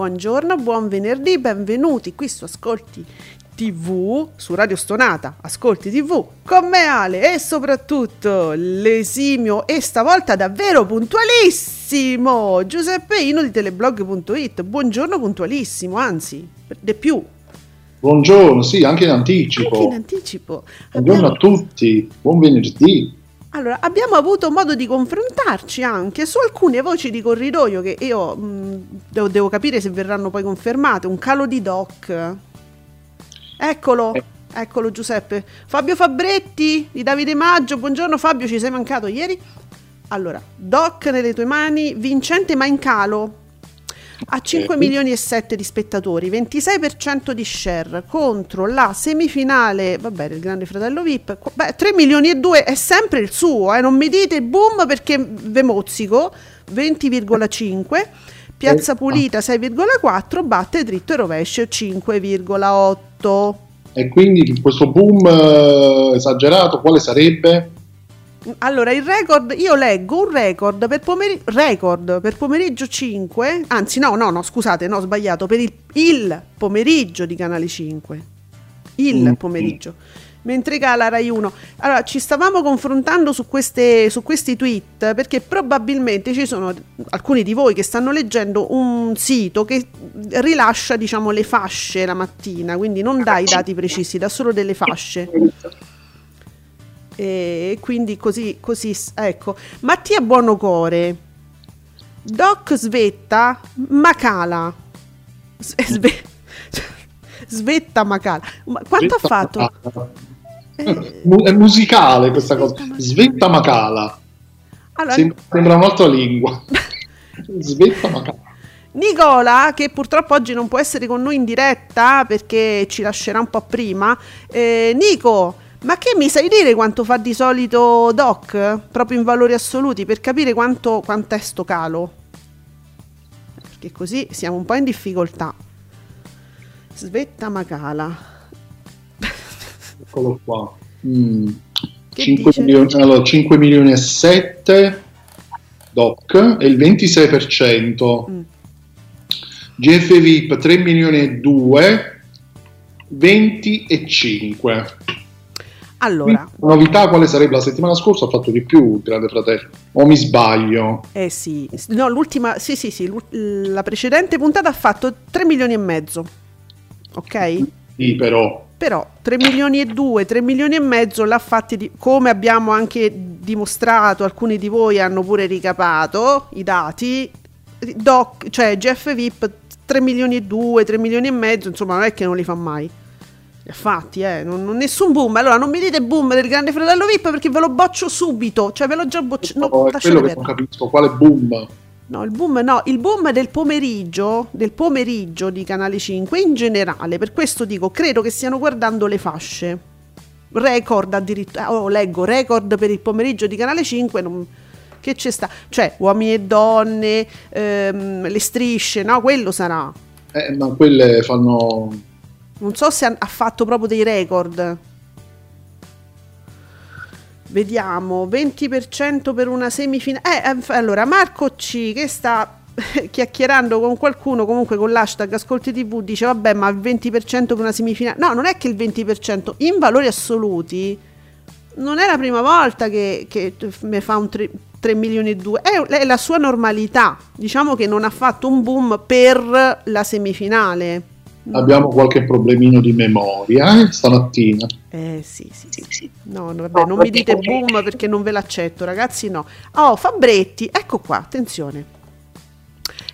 Buongiorno, buon venerdì, benvenuti qui su Ascolti TV, su Radio Stonata, Ascolti TV, con me Ale e soprattutto l'esimio e stavolta davvero puntualissimo Giuseppe Ino di teleblog.it. Buongiorno puntualissimo, anzi, di più. Buongiorno, sì, anche in anticipo. Anche in anticipo. Buongiorno a tutti, buon venerdì. Allora, abbiamo avuto modo di confrontarci anche su alcune voci di corridoio che io mh, devo, devo capire se verranno poi confermate. Un calo di Doc. Eccolo, Eh. eccolo Giuseppe. Fabio Fabretti di Davide Maggio. Buongiorno Fabio, ci sei mancato ieri? Allora, Doc nelle tue mani, vincente ma in calo. A 5 Ok. milioni e 7 di spettatori, 26% di share contro la semifinale, vabbè, del Grande Fratello VIP. Beh, 3 milioni e 2 è sempre il suo, eh, non mi dite boom perché ve mozzico, 20,5. Piazza Eh, Pulita 6,4, batte dritto e rovescio 5,8. E quindi questo boom eh, esagerato quale sarebbe? Allora, il record, io leggo un record per, pomeri- record per pomeriggio 5, anzi no, no, no, scusate, no, ho sbagliato, per il, il pomeriggio di Canale 5. Il Mm. pomeriggio. Mentre cala Rai 1. Allora, ci stavamo confrontando su, queste, su questi tweet perché probabilmente ci sono alcuni di voi che stanno leggendo un sito che rilascia, diciamo, le fasce la mattina, quindi non dà i dati precisi, dà solo delle fasce. E quindi così, così, ecco. Mattia Buonocore, Doc Svetta, Macala. S- sve- svetta Macala. Ma quanto ha fatto? Eh, Mu- È musicale questa cosa. Svetta Macala. Svetta Macala. allora, Sem- Sembra un'altra lingua. Svetta Macala. Nicola, che purtroppo oggi non può essere con noi in diretta perché ci lascerà un po' prima. Eh, Nico, ma che mi sai dire quanto fa di solito Doc? Proprio in valori assoluti per capire quanto, quanto è sto calo. Perché così siamo un po' in difficoltà. Svetta Macala. Eccolo qua. Mm. Che 5, dice? milioni, allora, 5 milioni e 7 DOC e il 26%. Mm. GF VIP 3 milioni e 2, 20 e 5. Allora, La novità quale sarebbe? La settimana scorsa ha fatto di più il Grande Fratello. O mi sbaglio? eh sì, no, l'ultima, sì, sì, sì, la precedente puntata ha fatto 3 milioni e mezzo. Ok? Sì, però. Però 3 milioni e 2, 3 milioni e mezzo l'ha fatti di- come abbiamo anche dimostrato, alcuni di voi hanno pure ricapato i dati. Doc, cioè Jeff VIP 3 milioni e 2, 3 milioni e mezzo, insomma, non è che non li fa mai. Fatti, eh, non, non- nessun boom. Allora, non mi dite boom del Grande Fratello VIP perché ve lo boccio subito, cioè ve l'ho già bocciato. No, No, quello che non capisco. Quale boom? No, il boom no, il boom del pomeriggio, del pomeriggio di Canale 5 in generale, per questo dico, credo che stiano guardando le fasce. Record addirittura, oh, leggo, record per il pomeriggio di Canale 5, non- che c'è sta? Cioè, uomini e donne, ehm, le strisce, no, quello sarà. Eh, ma quelle fanno. Non so se ha, fatto proprio dei record. Vediamo, 20% per una semifinale. Eh, eh, allora, Marco C che sta chiacchierando con qualcuno, comunque con l'hashtag Ascolti TV, dice vabbè, ma il 20% per una semifinale. No, non è che il 20%, in valori assoluti, non è la prima volta che, che mi fa un 3, 3 milioni e 2, è, è la sua normalità. Diciamo che non ha fatto un boom per la semifinale. Abbiamo qualche problemino di memoria eh, stamattina. Eh sì, sì, sì. No, no, vabbè, non mi dite boom perché non ve l'accetto, ragazzi, no. Oh, Fabretti, ecco qua, attenzione.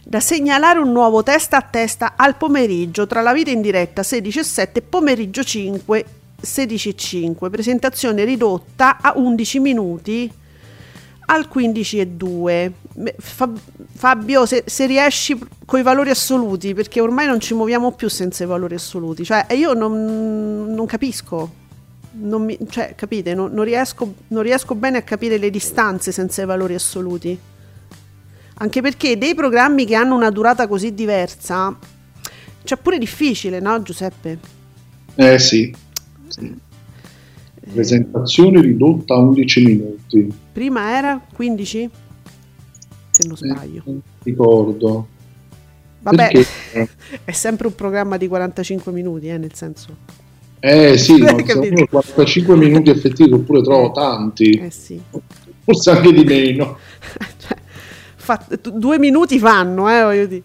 Da segnalare un nuovo testa a testa al pomeriggio tra la vita in diretta 16 e 7 pomeriggio 5 16,5, presentazione ridotta a 11 minuti al 15,2. Fabio, se, se riesci con i valori assoluti, perché ormai non ci muoviamo più senza i valori assoluti, cioè io non, non capisco. Non mi, cioè, capite, non, non, riesco, non riesco bene a capire le distanze senza i valori assoluti. Anche perché dei programmi che hanno una durata così diversa, cioè pure difficile, no Giuseppe? Eh sì. sì. Presentazione ridotta a 11 minuti. Prima era 15? Se non sbaglio. Eh, non ricordo. Vabbè, Perché? è sempre un programma di 45 minuti, eh, nel senso. Eh sì, no, 45 minuti effettivi oppure trovo tanti. Eh sì. Forse anche di meno. cioè, fa, due minuti fanno, eh, voglio dire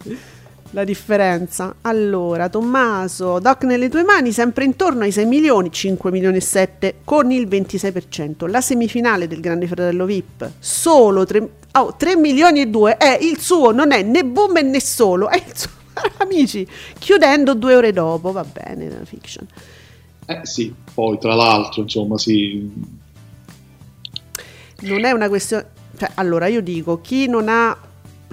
la differenza. Allora, Tommaso, Doc nelle tue mani, sempre intorno ai 6 milioni, 5 milioni e 7 con il 26%. La semifinale del Grande Fratello VIP, solo 3, oh, 3 milioni e 2, è il suo, non è né boom né solo, è il suo. Amici, chiudendo due ore dopo, va bene, la fiction. Eh sì, poi tra l'altro, insomma, sì. Non è una questione... Cioè, allora, io dico, chi non ha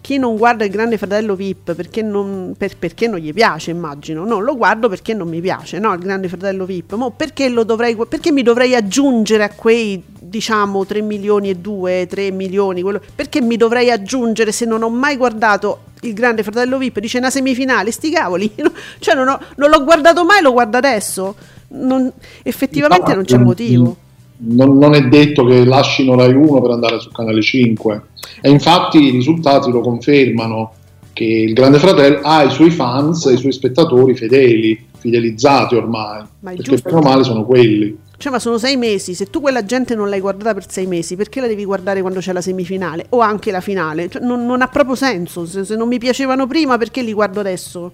chi non guarda il Grande Fratello VIP perché non, per, perché non, gli piace, immagino. No, lo guardo perché non mi piace, no, il Grande Fratello VIP. Ma perché, dovrei, perché mi dovrei aggiungere a quei, diciamo, 3 milioni e 2, 3 milioni, quello, perché mi dovrei aggiungere se non ho mai guardato il Grande Fratello VIP? Dice una semifinale, sti cavoli. cioè non, ho, non, l'ho guardato mai, lo guardo adesso. Non, effettivamente no, non c'è motivo non, non, è detto che lasciino Rai 1 per andare su Canale 5 e infatti i risultati lo confermano che il Grande Fratello ha i suoi fans e i suoi spettatori fedeli, fidelizzati ormai, perché giusto, per male sono quelli. Cioè, ma sono sei mesi. Se tu quella gente non l'hai guardata per sei mesi, perché la devi guardare quando c'è la semifinale o anche la finale? Cioè, non, non, ha proprio senso. Se, se, non mi piacevano prima, perché li guardo adesso?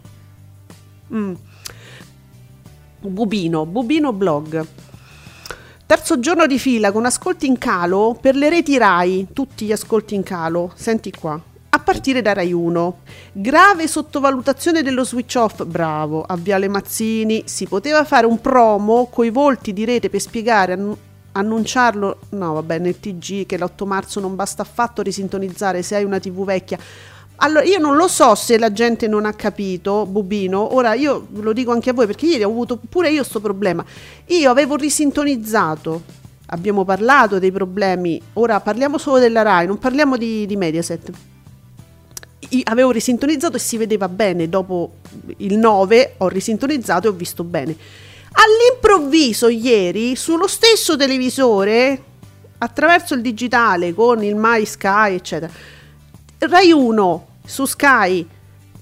Mm. Bubino, Bubino Blog. Terzo giorno di fila con ascolti in calo per le reti RAI, tutti gli ascolti in calo, senti qua. A partire da Rai 1. Grave sottovalutazione dello switch off, bravo, a Viale Mazzini. Si poteva fare un promo coi volti di rete per spiegare, annunciarlo, no vabbè nel TG che l'8 marzo non basta affatto risintonizzare se hai una tv vecchia. Allora, io non lo so se la gente non ha capito, Bubino, ora io lo dico anche a voi perché ieri ho avuto pure io questo problema. Io avevo risintonizzato, abbiamo parlato dei problemi, ora parliamo solo della RAI, non parliamo di, di Mediaset. Io avevo risintonizzato e si vedeva bene, dopo il 9 ho risintonizzato e ho visto bene. All'improvviso ieri sullo stesso televisore, attraverso il digitale con il My Sky, eccetera, Rai 1 su Sky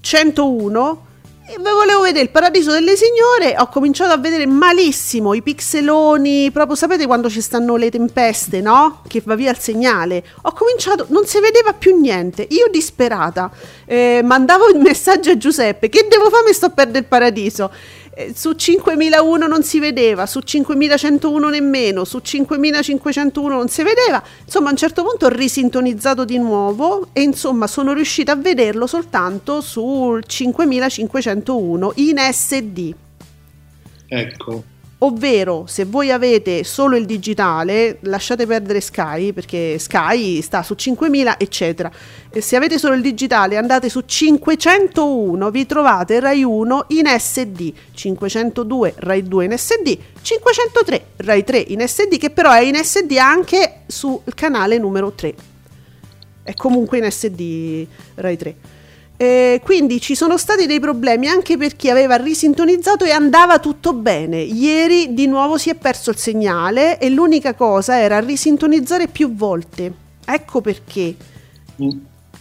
101 e volevo vedere il paradiso delle signore, ho cominciato a vedere malissimo i pixeloni, proprio sapete quando ci stanno le tempeste, no? Che va via il segnale. Ho cominciato, non si vedeva più niente. Io disperata, eh, mandavo il messaggio a Giuseppe, che devo fare? Mi sto a perdere il paradiso. Eh, su 5001 non si vedeva, su 5101 nemmeno, su 5501 non si vedeva. Insomma, a un certo punto ho risintonizzato di nuovo e insomma sono riuscita a vederlo soltanto sul 5501 in SD. Ecco ovvero se voi avete solo il digitale lasciate perdere Sky perché Sky sta su 5000 eccetera. E se avete solo il digitale andate su 501 vi trovate Rai 1 in SD 502 Rai 2 in SD 503 Rai 3 in SD che però è in SD anche sul canale numero 3 è comunque in SD Rai 3 eh, quindi ci sono stati dei problemi anche per chi aveva risintonizzato e andava tutto bene. Ieri di nuovo si è perso il segnale e l'unica cosa era risintonizzare più volte. Ecco perché. Mm.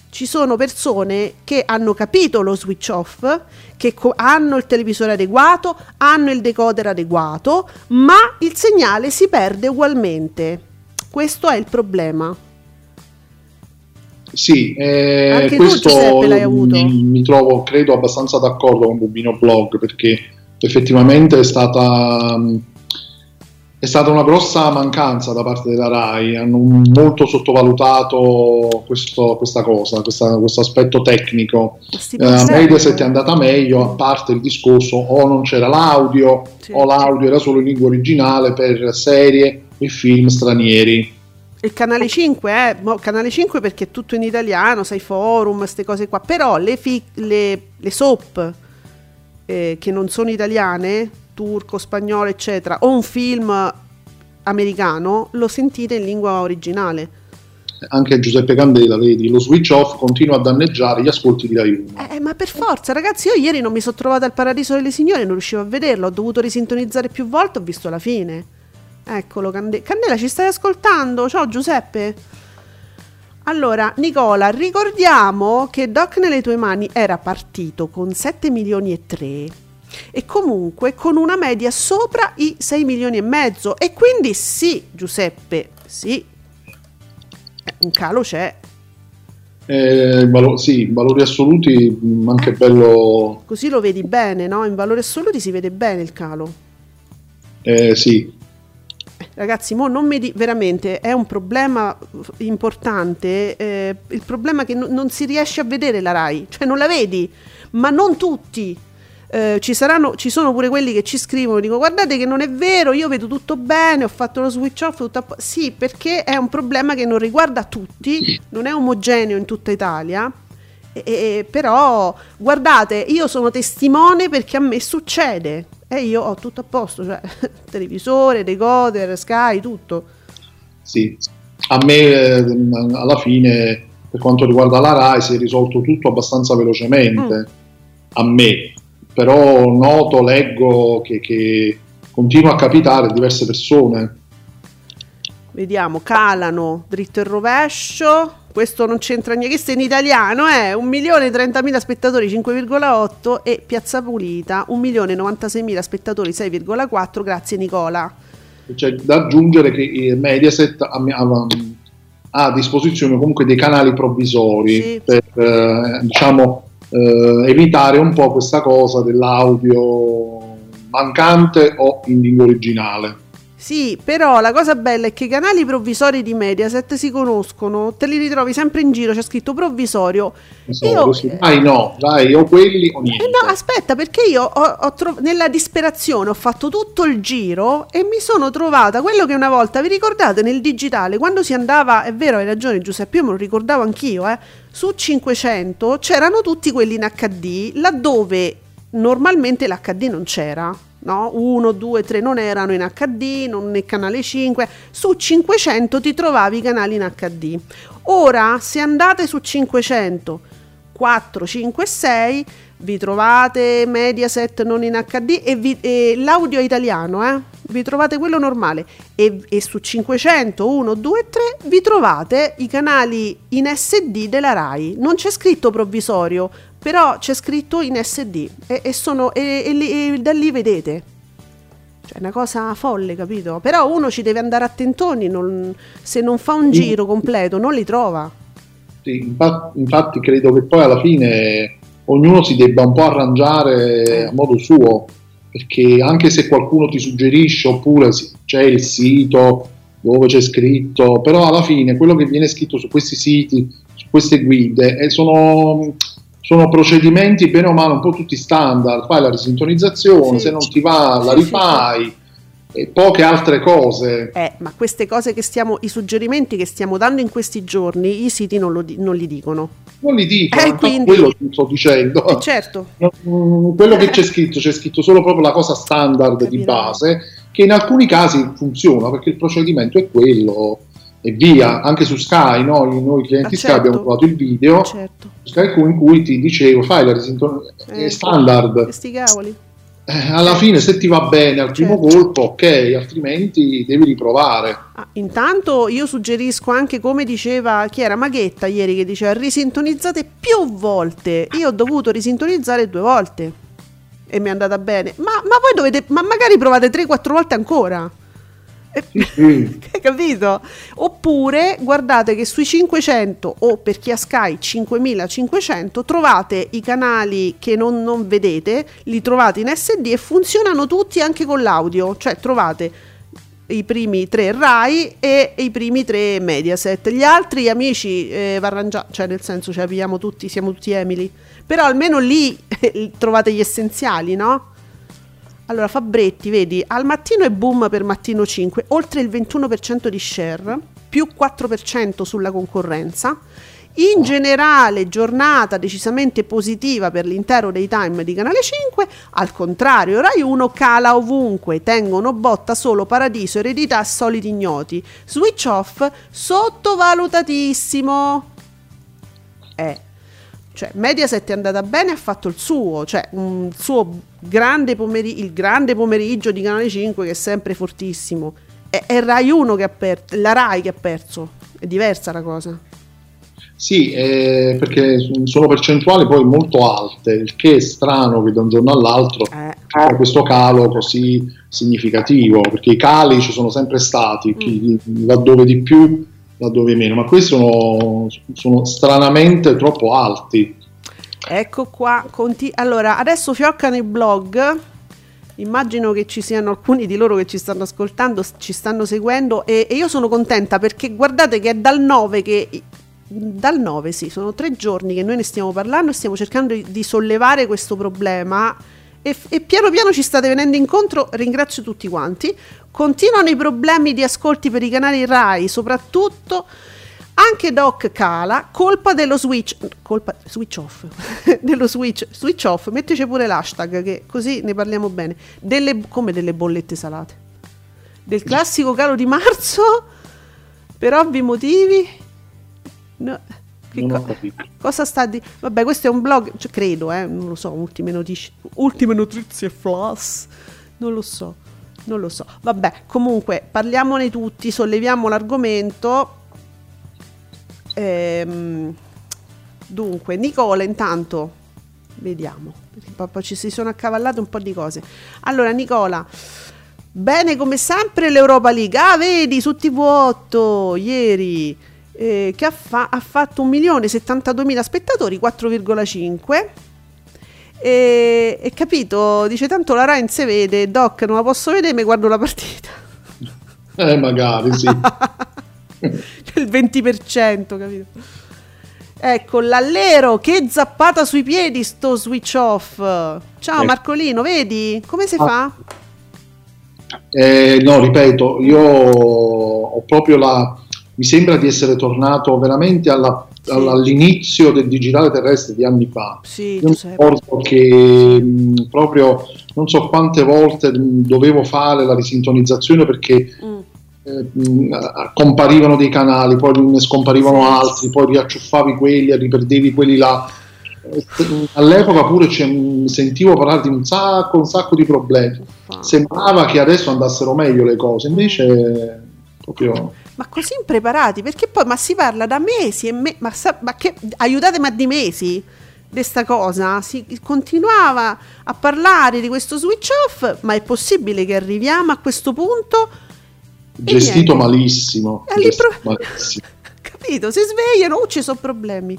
Ci sono persone che hanno capito lo switch off, che co- hanno il televisore adeguato, hanno il decoder adeguato, ma il segnale si perde ugualmente. Questo è il problema. Sì, eh, questo mi, mi, trovo, credo, abbastanza d'accordo con Bubino Blog perché effettivamente è stata, è stata una grossa mancanza da parte della RAI, hanno molto sottovalutato questo, questa cosa, questa, questo aspetto tecnico. Uh, Mediaset è andata meglio, a parte il discorso o non c'era l'audio sì. o l'audio era solo in lingua originale per serie e film stranieri. Il canale 5, eh? no, canale 5 perché è tutto in italiano, sai forum, queste cose qua, però le, fi- le, le soap eh, che non sono italiane turco, spagnolo, eccetera, o un film americano, lo sentite in lingua originale. Anche Giuseppe Candela, vedi, lo switch off continua a danneggiare gli ascolti di Rai 1. Eh, ma per forza, ragazzi, io ieri non mi sono trovata al Paradiso delle Signore, non riuscivo a vederlo, ho dovuto risintonizzare più volte, ho visto la fine. Eccolo, Candela. Candela, ci stai ascoltando? Ciao Giuseppe. Allora, Nicola, ricordiamo che Doc nelle tue mani era partito con 7 milioni e 3 e comunque con una media sopra i 6 milioni e mezzo e quindi sì Giuseppe sì un calo c'è eh, valo- sì, valori assoluti mm, anche bello così lo vedi bene no? in valori assoluti si vede bene il calo eh, sì eh, Ragazzi, mo non mi di- veramente è un problema importante. Eh, il problema è che no- non si riesce a vedere la Rai, cioè non la vedi, ma non tutti eh, ci, saranno, ci sono pure quelli che ci scrivono, dico guardate che non è vero, io vedo tutto bene, ho fatto lo switch off, tutto po-". sì perché è un problema che non riguarda tutti, non è omogeneo in tutta Italia. E, e, però guardate, io sono testimone perché a me succede e io ho tutto a posto, cioè televisore, decoder, Sky, tutto. Sì, a me eh, alla fine per quanto riguarda la RAI si è risolto tutto abbastanza velocemente. Mm. A me, però noto, leggo che, che continua a capitare a diverse persone. Vediamo, calano dritto e rovescio. Questo non c'entra niente, questo è in italiano, eh? 1.030.000 spettatori 5,8 e Piazza Pulita 1.096.000 spettatori 6,4, grazie Nicola. C'è da aggiungere che Mediaset ha, ha, ha a disposizione comunque dei canali provvisori sì. per eh, diciamo eh, evitare un po' questa cosa dell'audio mancante o in lingua originale. Sì, però la cosa bella è che i canali provvisori di Mediaset si conoscono, te li ritrovi sempre in giro, c'è scritto provvisorio. So, io, sì. Dai no, dai, o quelli o niente. Eh no, aspetta, perché io ho, ho tro- nella disperazione ho fatto tutto il giro e mi sono trovata quello che una volta, vi ricordate, nel digitale, quando si andava, è vero, hai ragione Giuseppe, io me lo ricordavo anch'io, eh, su 500 c'erano tutti quelli in HD, laddove normalmente l'HD non c'era no? 1, 2, 3 non erano in HD, non nel canale 5, su 500 ti trovavi i canali in HD. Ora, se andate su 500, 4, 5, 6, vi trovate Mediaset non in HD e, vi, e l'audio italiano, eh? vi trovate quello normale e, e, su 500, 1, 2, 3 vi trovate i canali in SD della RAI. Non c'è scritto provvisorio, però c'è scritto in SD e, e, sono, e, e, da lì vedete. Cioè, è una cosa folle, capito? Però uno ci deve andare attentoni, non, se non fa un giro completo non li trova. Sì, infatti, infatti, credo che poi alla fine ognuno si debba un po' arrangiare eh. a modo suo, perché anche se qualcuno ti suggerisce oppure c'è il sito dove c'è scritto, però alla fine quello che viene scritto su questi siti, su queste guide, eh, sono sono procedimenti bene o male un po' tutti standard, fai la risintonizzazione, sì. se non ti va la rifai. Sì, e poche altre cose. Eh, ma queste cose che stiamo, i suggerimenti che stiamo dando in questi giorni, i siti non, lo, non li dicono. Non li dicono, eh, quindi... quello che sto dicendo. Eh, certo. Mm, quello che c'è scritto, c'è scritto solo proprio la cosa standard Capirò. di base, che in alcuni casi funziona perché il procedimento è quello e via, anche su Sky, no? noi clienti ah, certo. Sky abbiamo trovato il video certo. Sky in cui ti dicevo fai la risintonia eh, standard. Sti cavoli. Eh, alla fine se ti va bene al primo certo. colpo ok, altrimenti devi riprovare. Ah, intanto io suggerisco anche come diceva chi era Maghetta ieri che diceva risintonizzate più volte. Io ho dovuto risintonizzare due volte e mi è andata bene. Ma, ma voi dovete, ma magari provate 3-4 volte ancora. Hai capito? Oppure guardate che sui 500 o per chi ha Sky 5500 trovate i canali che non, non vedete, li trovate in SD e funzionano tutti anche con l'audio, cioè trovate i primi tre Rai e i primi tre Mediaset. Gli altri amici eh, Varrangia, cioè nel senso ce la pigliamo tutti, siamo tutti Emily. Però almeno lì trovate gli essenziali, no? Allora, Fabretti, vedi, al mattino è boom per mattino 5, oltre il 21% di share, più 4% sulla concorrenza. In generale, giornata decisamente positiva per l'intero daytime di Canale 5. Al contrario, Rai 1 cala ovunque, tengono botta solo Paradiso, Eredità e Soliti Ignoti. Switch off sottovalutatissimo. Eh. Cioè, Mediaset è andata bene ha fatto il suo, cioè un suo grande pomeriggio, il grande pomeriggio di Canale 5 che è sempre fortissimo. È, è Rai 1 che ha perso, la Rai che ha perso. È diversa la cosa. Sì, eh, perché sono percentuali poi molto alte, il che è strano che da un giorno all'altro eh. c'è questo calo così significativo, perché i cali ci sono sempre stati, mm. laddove di più, laddove meno, ma questi sono, sono stranamente troppo alti. Ecco qua, conti- allora adesso fioccano i blog, immagino che ci siano alcuni di loro che ci stanno ascoltando, ci stanno seguendo e, e io sono contenta perché guardate che è dal 9 che dal 9, sì, sono tre giorni che noi ne stiamo parlando e stiamo cercando di sollevare questo problema e, e, piano piano ci state venendo incontro, ringrazio tutti quanti. Continuano i problemi di ascolti per i canali RAI, soprattutto anche Doc cala, colpa dello switch, colpa, switch off, dello switch, switch off, mettici pure l'hashtag che così ne parliamo bene, delle, come delle bollette salate, del classico calo di marzo, per ovvi motivi, No, co- cosa sta di... Vabbè, questo è un blog, cioè, credo, eh, non lo so, ultime notizie, ultime notizie flash, non lo so, non lo so. Vabbè, comunque, parliamone tutti, solleviamo l'argomento. Ehm, dunque, Nicola, intanto, vediamo, perché ci si sono accavallate un po' di cose. Allora, Nicola... Bene come sempre l'Europa League. Ah, vedi su TV8 ieri eh, che ha, fa- ha fatto 1.072.000 spettatori, 4,5. E, e capito, dice tanto la Rai non si vede, Doc non la posso vedere, mi guardo la partita. Eh, magari sì. il 20%, capito? Ecco, l'allero, che zappata sui piedi sto switch off. Ciao eh. Marcolino, vedi? Come si ah. fa? Eh, no, ripeto, io ho proprio la, mi sembra di essere tornato veramente alla, sì. all'inizio del digitale terrestre di anni fa. Sì, Io ricordo che mh, proprio non so quante volte mh, dovevo fare la risintonizzazione perché mm. eh, mh, comparivano dei canali, poi ne scomparivano sì. altri, poi riacciuffavi quelli, riperdevi quelli là. Eh, all'epoca pure sentivo parlare di un sacco, un sacco di problemi. Sembrava che adesso andassero meglio le cose, invece proprio ma così impreparati, perché poi ma si parla da mesi e me, ma, sa, ma che aiutatemi a di mesi di questa cosa, si continuava a parlare di questo switch off, ma è possibile che arriviamo a questo punto? Gestito malissimo, gestito malissimo. Capito? Si svegliano, oh, ci sono problemi.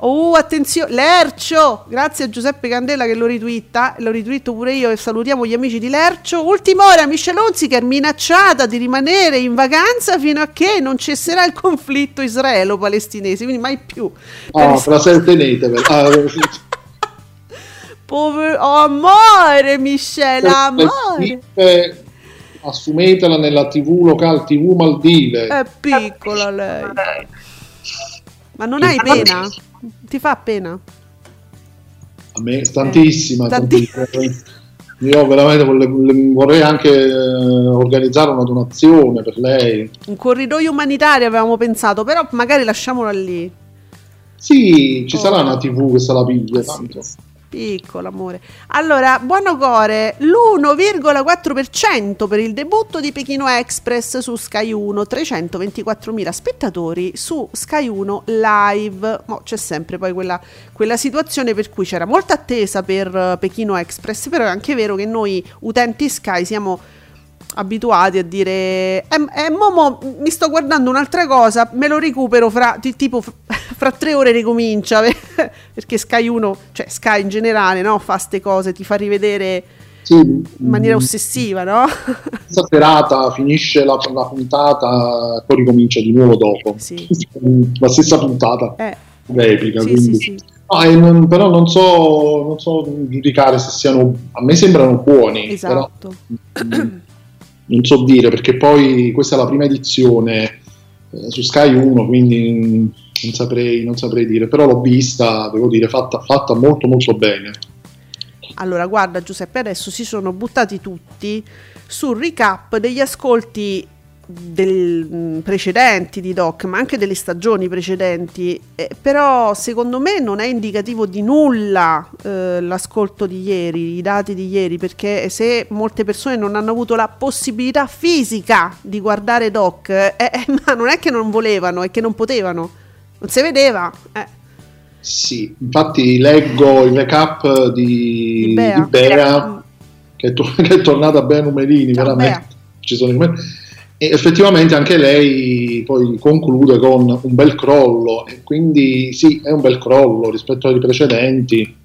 Oh, attenzione, Lercio! Grazie a Giuseppe Candela che lo ritwitta, lo ritwitto pure io e salutiamo gli amici di Lercio. Ultima ora, Michelle Hunziker minacciata di rimanere in vacanza fino a che non cesserà il conflitto israelo-palestinese, quindi mai più. Oh, per la se tenete. Ah, Povero oh, amore, Michelle, amore. Assumetela nella TV locale, TV Maldive. È piccola lei. Ma non hai pena? Ti fa pena? A me tantissima. Eh, tantissima. Io veramente vorrei anche eh, organizzare una donazione per lei. Un corridoio umanitario avevamo pensato, però magari lasciamola lì. Sì, ci oh. sarà una TV che se la piglia. Tanto. Sì. Piccolo amore. Allora, buono core, l'1,4% per il debutto di Pechino Express su Sky 1, 324.000 spettatori su Sky 1 live. Mo c'è sempre poi quella, quella situazione per cui c'era molta attesa per Pechino Express, però è anche vero che noi utenti Sky siamo abituati a dire eh, eh, Momo mi sto guardando un'altra cosa me lo recupero fra tipo fra tre ore ricomincia perché Sky 1 cioè Sky in generale no, fa ste cose ti fa rivedere sì, in maniera ossessiva, no? Questa serata finisce la, la puntata, poi ricomincia di nuovo dopo. Sì. la stessa puntata Eh, replica. sì, quindi- sì, sì. E non- però non so, non so giudicare se siano. A me sembrano buoni. Esatto. però, non so dire perché poi questa è la prima edizione eh, su Sky 1, quindi non saprei, non saprei dire. Però l'ho vista, devo dire, fatta, fatta molto molto bene. Allora, guarda Giuseppe, adesso si sono buttati tutti sul recap degli ascolti del- precedenti di Doc, ma anche delle stagioni precedenti, Eh, però secondo me non è indicativo di nulla eh, l'ascolto di ieri, i dati di ieri, perché se molte persone non hanno avuto la possibilità fisica di guardare Doc, eh, eh, ma non è che non volevano, è che non potevano, non si vedeva. eh. Sì, infatti leggo il recap di, Di Bea. di Bea, che, è to- che è tornata a Bea Numerini, Ciao, veramente. Ci sono. E effettivamente anche lei poi conclude con un bel crollo, e quindi sì, è un bel crollo rispetto ai precedenti.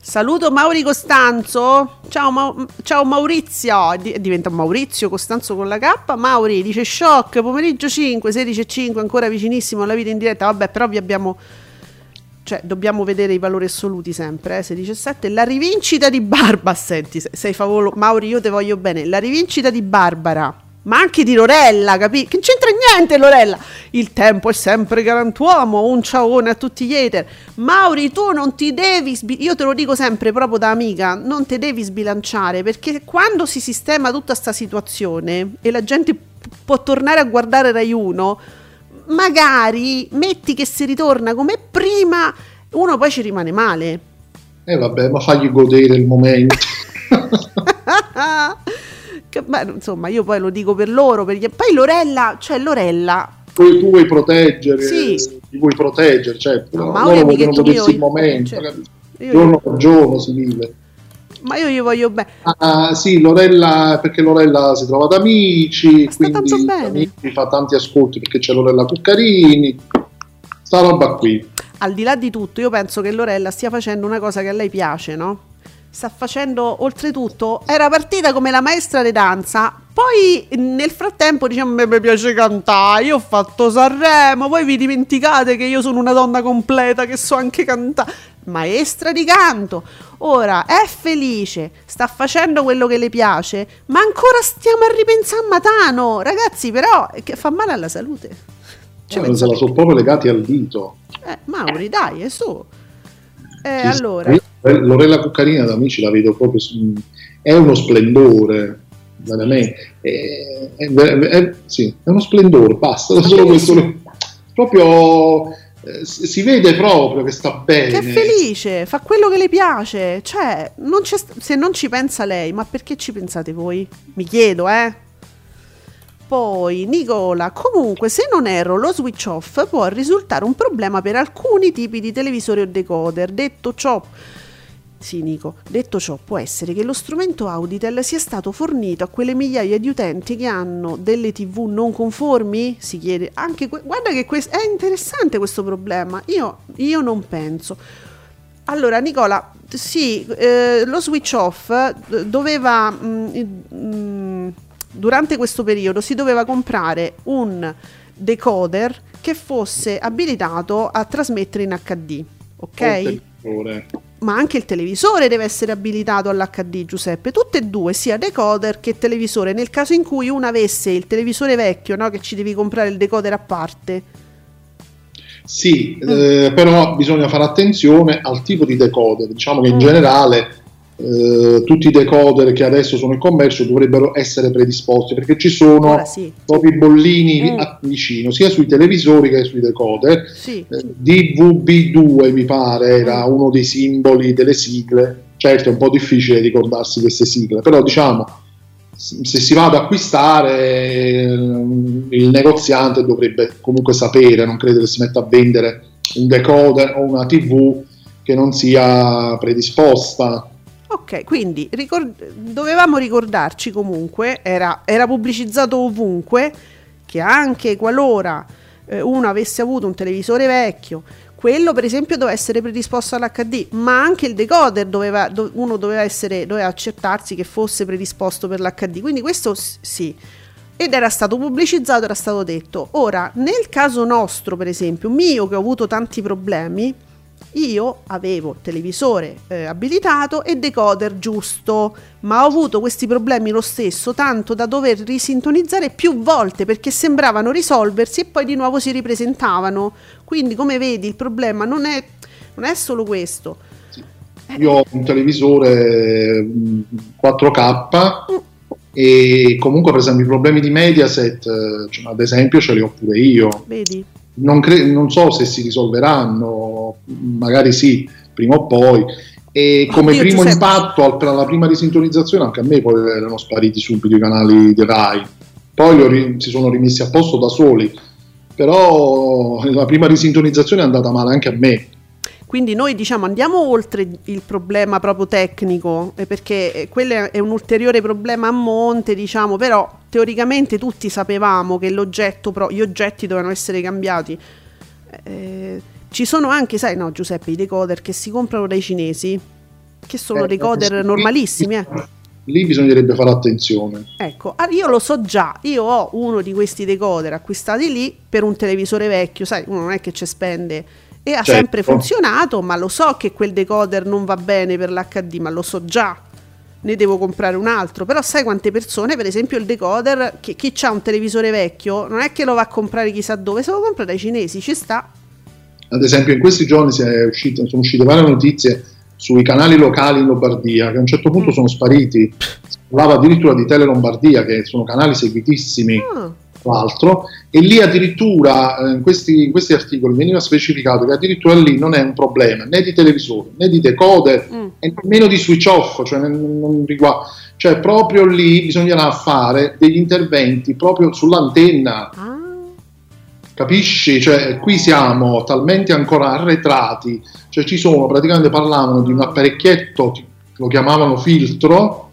Saluto Mauri Costanzo. Ciao, Mau- ciao Maurizio. Di- diventa Maurizio Costanzo con la K. Mauri dice shock. Pomeriggio 5, 16 e 5, ancora vicinissimo alla vita in diretta. Vabbè, però vi abbiamo. Cioè, dobbiamo vedere i valori assoluti sempre. Eh? 16 e 7. La rivincita di Barbara. Senti, se- sei favolo. Mauri, io te voglio bene. La rivincita di Barbara. Ma anche di Lorella, capi? Che c'entra niente, Lorella. Il tempo è sempre galantuomo. Un ciaone a tutti gli hater. Mauri, tu non ti devi. sbi- io te lo dico sempre proprio da amica. Non ti devi sbilanciare perché quando si sistema tutta sta situazione e la gente p- può tornare a guardare Rai 1, magari metti che si ritorna come prima, uno poi ci rimane male. E vabbè, ma fagli godere il momento. Che, beh, insomma, io poi lo dico per loro. Perché... Poi Lorella, cioè Lorella, Poi tu vuoi proteggere, Sì. ti vuoi proteggere, certo. Ma no? Amichetto godersi mio, il momento, cioè, io- giorno per giorno si vive. Ma io gli voglio bene. Ah, sì, Lorella, perché Lorella si trova da amici, Sta tanto quindi bene. fa tanti ascolti perché c'è Lorella Cuccarini, sta roba qui. Al di là di tutto, io penso che Lorella stia facendo una cosa che a lei piace, no? Sta facendo, oltretutto, era partita come la maestra di danza, poi nel frattempo diciamo, "Beh, mi piace cantare, io ho fatto Sanremo, poi vi dimenticate che io sono una donna completa, che so anche cantare. Maestra di canto, ora è felice, sta facendo quello che le piace, ma ancora stiamo a ripensare a Matano, ragazzi, però è che fa male alla salute. Ci Eh, se la sono proprio legati al dito. Eh, Mauri, dai, è su. Eh, Sì, allora, Lorella Cuccarina da amici la vedo proprio, su- è uno splendore, veramente. È, è- è- sì, è uno splendore, basta, solo questo. Proprio eh, si vede proprio che sta bene. che è felice, fa quello che le piace. Cioè, non se non ci pensa lei, ma perché ci pensate voi? Mi chiedo, eh. Poi, Nicola, comunque, se non erro, lo switch off può risultare un problema per alcuni tipi di televisori o decoder. Detto ciò, sì, Nico, detto ciò, può essere che lo strumento Auditel sia stato fornito a quelle migliaia di utenti che hanno delle TV non conformi? Si chiede. Anche que- guarda che que- è interessante questo problema. Io, io non penso. Allora, Nicola, sì, eh, lo switch off eh, doveva. mm, mm, durante questo periodo si doveva comprare un decoder che fosse abilitato a trasmettere in HD. Ok? Contenitore. Ma anche il televisore deve essere abilitato all'HD, Giuseppe. Tutte e due, sia decoder che televisore. Nel caso in cui uno avesse il televisore vecchio, no, che ci devi comprare il decoder a parte. Sì, Mm. eh, però bisogna fare attenzione al tipo di decoder. Diciamo che in Mm. generale eh, tutti i decoder che adesso sono in commercio dovrebbero essere predisposti perché ci sono sì, proprio i bollini Mm. a- vicino, sia sui televisori che sui decoder. sì. Eh, DVB2 mi pare era uno dei simboli delle sigle. Certo, è un po' difficile ricordarsi queste sigle, però diciamo se si va ad acquistare eh, il negoziante dovrebbe comunque sapere, non credo che si metta a vendere un decoder o una TV che non sia predisposta. Ok, quindi ricor- dovevamo ricordarci comunque, era, era pubblicizzato ovunque, che anche qualora eh, uno avesse avuto un televisore vecchio quello per esempio doveva essere predisposto all'HD, ma anche il decoder doveva, do, uno doveva, essere, doveva accertarsi che fosse predisposto per l'HD, quindi questo sì. Ed era stato pubblicizzato, era stato detto. Ora, nel caso nostro, per esempio, mio che ho avuto tanti problemi, io avevo televisore eh, abilitato e decoder giusto, ma ho avuto questi problemi lo stesso, tanto da dover risintonizzare più volte perché sembravano risolversi e poi di nuovo si ripresentavano. Quindi, come vedi, il problema non è, non è solo questo. Io ho un televisore 4K mm. e comunque per esempio i problemi di Mediaset, eh, cioè, ad esempio ce li ho pure io. Vedi? Non, cre- non so se si risolveranno, magari sì, prima o poi. E come Oddio, primo impatto alla prima risintonizzazione anche a me poi erano spariti subito i canali di Rai, poi ri- si sono rimessi a posto da soli, però la prima risintonizzazione è andata male anche a me. Quindi noi diciamo andiamo oltre il problema proprio tecnico, eh, perché eh, quello è un ulteriore problema a monte, diciamo, però teoricamente tutti sapevamo che l'oggetto, gli oggetti dovevano essere cambiati. Eh, ci sono anche, sai, no Giuseppe, i decoder che si comprano dai cinesi, che sono eh, decoder normalissimi. Eh. Lì bisognerebbe fare attenzione. Ecco, ah, io lo so già, io ho uno di questi decoder acquistati lì per un televisore vecchio, sai, uno non è che ci spende e ha certo. sempre funzionato, ma lo so che quel decoder non va bene per l'HD, ma lo so già. Ne devo comprare un altro, però sai quante persone, per esempio il decoder, che, chi ha un televisore vecchio, non è che lo va a comprare chissà dove, se lo compra dai cinesi, ci sta. Ad esempio in questi giorni uscito, sono uscite varie notizie sui canali locali in Lombardia che a un certo punto mm. sono spariti. Si parlava addirittura di Tele Lombardia, che sono canali seguitissimi. Ah l'altro, e lì addirittura eh, in, questi, in, questi, articoli veniva specificato che addirittura lì non è un problema né di televisore né di decoder mm. e nemmeno di switch off, cioè, non, non riguarda, cioè proprio lì bisognerà fare degli interventi proprio sull'antenna. Ah. Capisci? Cioè, qui siamo talmente ancora arretrati, cioè ci sono, praticamente parlavano di un apparecchietto, lo chiamavano filtro,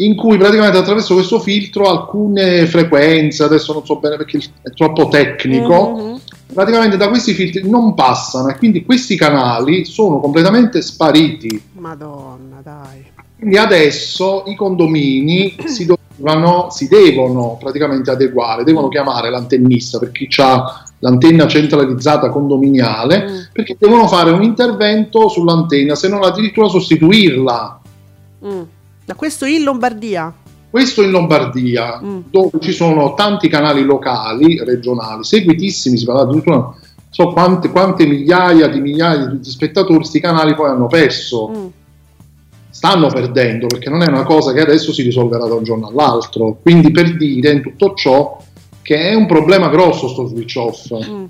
in cui praticamente attraverso questo filtro alcune frequenze, adesso non so bene perché è troppo tecnico, mm-hmm. praticamente da questi filtri non passano e quindi questi canali sono completamente spariti. Madonna, dai. Quindi adesso i condomini si, dovevano, si devono praticamente adeguare, devono chiamare l'antennista per chi ha l'antenna centralizzata condominiale, mm. perché devono fare un intervento sull'antenna, se non addirittura sostituirla. Mm da questo in Lombardia? Questo in Lombardia, mm. dove ci sono tanti canali locali, regionali, seguitissimi, si parla addirittura so quante, quante, migliaia di migliaia di spettatori questi canali poi hanno perso. Mm. Stanno perdendo perché non è una cosa che adesso si risolverà da un giorno all'altro. Quindi per dire in tutto ciò che è un problema grosso sto switch off. Mm.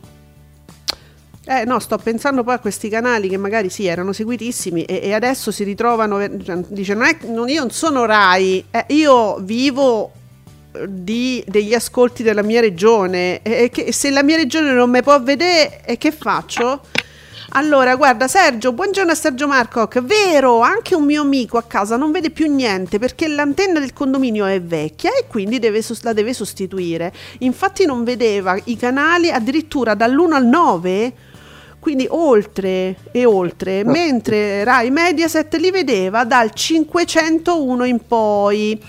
Eh no, sto pensando poi a questi canali che magari sì, erano seguitissimi e, e adesso si ritrovano, cioè, dice non è, non, io non sono Rai, eh, io vivo eh, di, degli ascolti della mia regione e, e che, se la mia regione non mi può vedere, e che faccio? Allora, guarda Sergio, buongiorno a Sergio Marcoc. Vero, anche un mio amico a casa non vede più niente perché l'antenna del condominio è vecchia e quindi deve, la deve sostituire. Infatti non vedeva i canali addirittura dall'1 al 9 quindi oltre e oltre, ah. mentre Rai Mediaset li vedeva dal 501 in poi.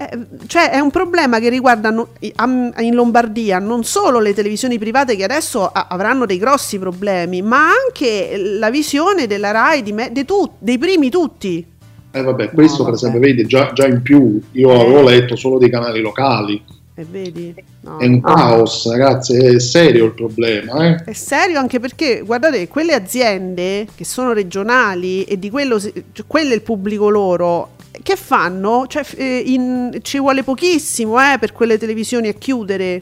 Eh, cioè è un problema che riguarda no, in Lombardia non solo le televisioni private che adesso a, avranno dei grossi problemi, ma anche la visione della Rai di me, de tu, dei primi tutti. Eh vabbè, questo no, per esempio, vedi, già, già, in più io eh. avevo letto solo dei canali locali e vedi? No. È un caos, ragazzi, è serio il problema. Eh? È serio anche perché, guardate, quelle aziende che sono regionali e di quello, cioè, quello è il pubblico loro, che fanno? Cioè, eh, in, ci vuole pochissimo eh, per quelle televisioni a chiudere.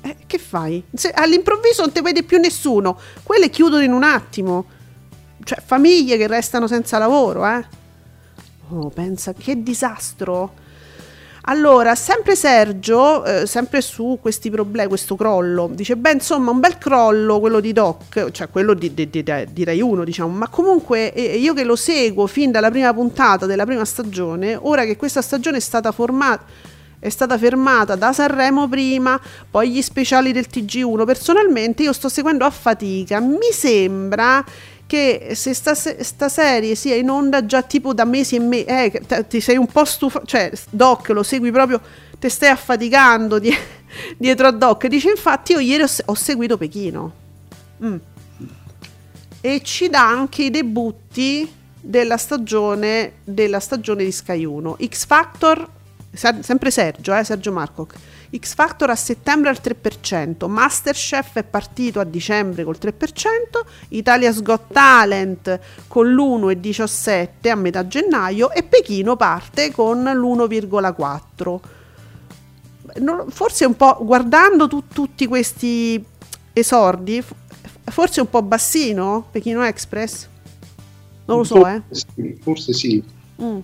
Eh, che fai? Se all'improvviso non ti vede più nessuno, quelle chiudono in un attimo. Cioè, famiglie che restano senza lavoro, eh. Oh, pensa che disastro. Allora, sempre Sergio, eh, sempre su questi problemi, questo crollo, dice, beh, insomma, un bel crollo quello di Doc, cioè quello di, di, di, di Rai 1, diciamo, ma comunque eh, io che lo seguo fin dalla prima puntata della prima stagione, ora che questa stagione è stata formata, è stata fermata da Sanremo prima, poi gli speciali del TG1. Personalmente io sto seguendo a fatica. Mi sembra che se sta, sta, serie sia in onda già tipo da mesi e mesi, eh, ti sei un po' stufato, cioè Doc lo segui proprio, ti stai affaticando die- dietro a Doc. Dice infatti io ieri ho, ho seguito Pechino. Mm. E ci dà anche i debutti della stagione, della stagione di Sky 1. X Factor, sempre Sergio, eh, Sergio Marcoc X Factor a settembre al 3%, Masterchef è partito a dicembre col 3%, Italia's Got Talent con l'1,17 a metà gennaio e Pechino parte con l'1,4. Forse un po' guardando tu, tutti questi esordi, forse un po' bassino Pechino Express? Non lo so, eh. Forse sì. Forse sì. Mm.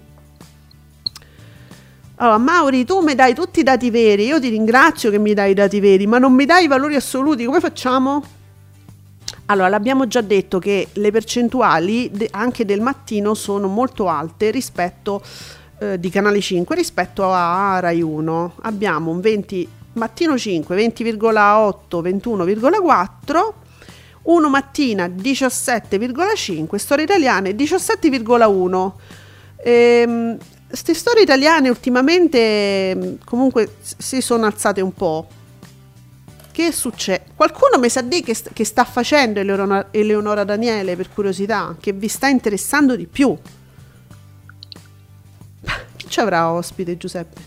Allora, Mauri, tu mi dai tutti i dati veri, io ti ringrazio che mi dai i dati veri, ma non mi dai i valori assoluti, come facciamo? Allora, l'abbiamo già detto che le percentuali anche del mattino sono molto alte rispetto eh, di Canale 5 rispetto a Rai 1. Abbiamo un 20 mattino 5 20,8 21,4 1 mattina 17,5 storie italiane 17,1 ehm, queste storie italiane ultimamente mm, comunque si sono alzate un po'. Che succede? Qualcuno mi sa di che, st- che sta facendo Eleonora, Eleonora Daniele per curiosità, che vi sta interessando di più. Chi ci avrà ospite Giuseppe?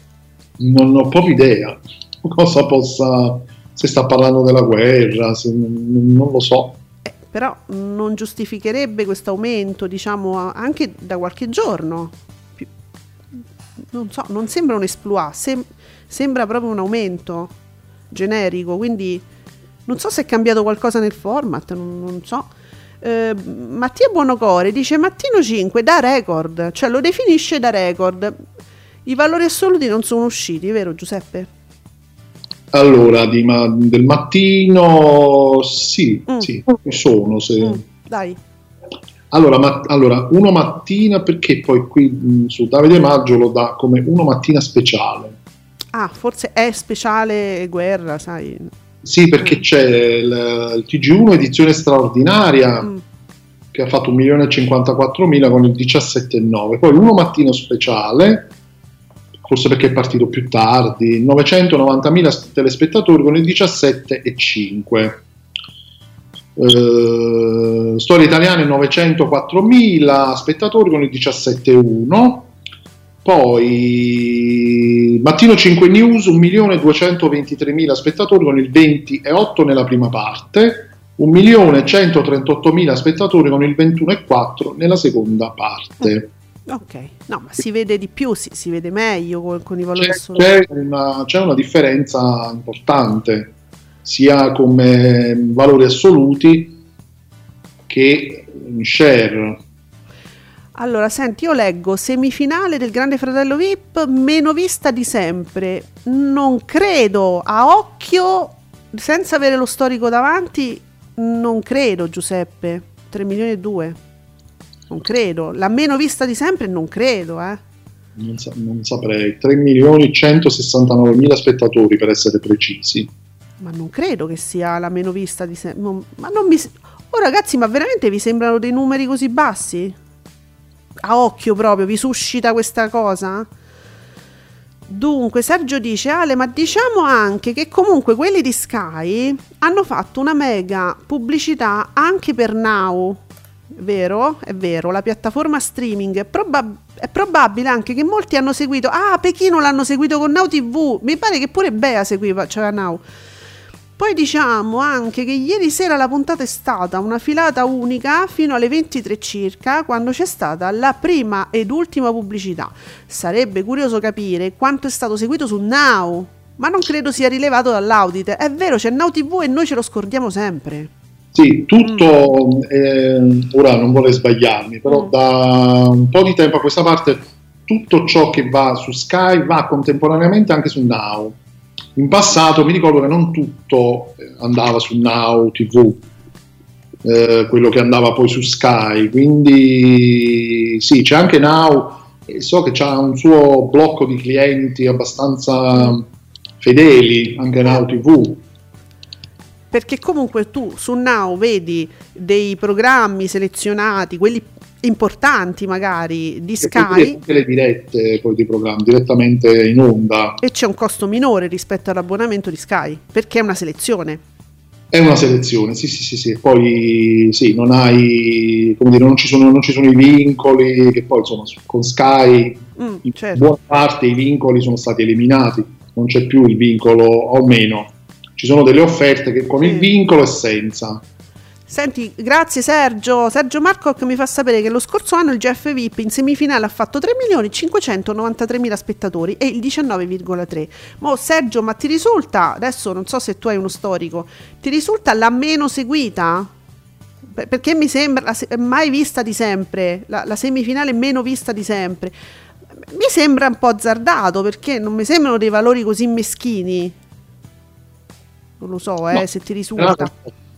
Non ho proprio idea cosa possa, se sta parlando della guerra, se, non lo so. Eh, però non giustificherebbe questo aumento, diciamo, anche da qualche giorno non so, non sembra un exploit, sem- sembra proprio un aumento generico, quindi non so se è cambiato qualcosa nel format, non, non so. Eh, Mattia Buonocore dice mattino 5 da record, cioè lo definisce da record. I valori assoluti non sono usciti, vero Giuseppe? Allora, ma- del mattino sì, mm. sì, sono. Se... Mm, dai. Allora, ma, allora, uno mattina, perché poi qui mh, su Davide Maggio lo dà come uno mattina speciale. Ah, forse è speciale guerra, sai. Sì, perché c'è il, il TG1 edizione straordinaria mm. che ha fatto 1.054.000 con il 17,9. Poi uno mattino speciale, forse perché è partito più tardi, 990.000 telespettatori con il 17,5. Eh, storie italiane 904.000 spettatori con il 17.1 poi Mattino 5 News 1.223.000 spettatori con il 20,8 nella prima parte 1.138.000 spettatori con il 21,4 nella seconda parte. Ok. No ma si vede di più si, si vede meglio con, con i valori c'è, c'è, una, c'è una differenza importante sia come valori assoluti che in share. Allora, senti, io leggo semifinale del Grande Fratello VIP, meno vista di sempre. Non credo, a occhio, senza avere lo storico davanti, non credo, Giuseppe. 3 milioni e 2. Non credo. La meno vista di sempre, non credo, eh. Non, sa- non saprei. 3 milioni e 169 mila spettatori, per essere precisi ma non credo che sia la meno vista di sempre. Ma non mi. Oh ragazzi, ma veramente vi sembrano dei numeri così bassi? A occhio proprio, vi suscita questa cosa? Dunque, Sergio dice: Ale, ma diciamo anche che comunque quelli di Sky hanno fatto una mega pubblicità anche per Now. Vero? È vero, la piattaforma streaming. È, probab- è probabile anche che molti hanno seguito. Ah, Pechino l'hanno seguito con Now TV. Mi pare che pure Bea seguiva, cioè Now. Poi diciamo anche che ieri sera la puntata è stata una filata unica fino alle 23 circa, quando c'è stata la prima ed ultima pubblicità. Sarebbe curioso capire quanto è stato seguito su Now, ma non credo sia rilevato dall'audit. È vero, c'è Now TV e noi ce lo scordiamo sempre. Sì, tutto, mm. eh, ora non vorrei sbagliarmi, però mm. da un po' di tempo a questa parte tutto ciò che va su Sky va contemporaneamente anche su Now in passato mi ricordo che non tutto eh, andava su Now TV, eh, quello che andava poi su Sky, quindi sì, c'è anche Now e so che ha un suo blocco di clienti abbastanza fedeli anche Now TV. Perché comunque tu su Now vedi dei programmi selezionati, quelli importanti magari di Sky e le dirette poi di programmi direttamente in onda e c'è un costo minore rispetto all'abbonamento di Sky perché è una selezione è una selezione sì sì sì, sì. poi sì non hai come dire non ci sono, non ci sono i vincoli che poi insomma con Sky mm, in certo. buona parte i vincoli sono stati eliminati non c'è più il vincolo o meno ci sono delle offerte che con sì. il vincolo e senza Senti, grazie Sergio. Sergio Marcoc mi fa sapere che lo scorso anno il GF VIP in semifinale ha fatto 3.593.000 spettatori e il 19,3. Ma Sergio, ma ti risulta, adesso non so se tu hai uno storico, ti risulta la meno seguita? Perché mi sembra la mai vista di sempre, la, la semifinale meno vista di sempre. Mi sembra un po' azzardato perché non mi sembrano dei valori così meschini. Non lo so, eh, no. se ti risulta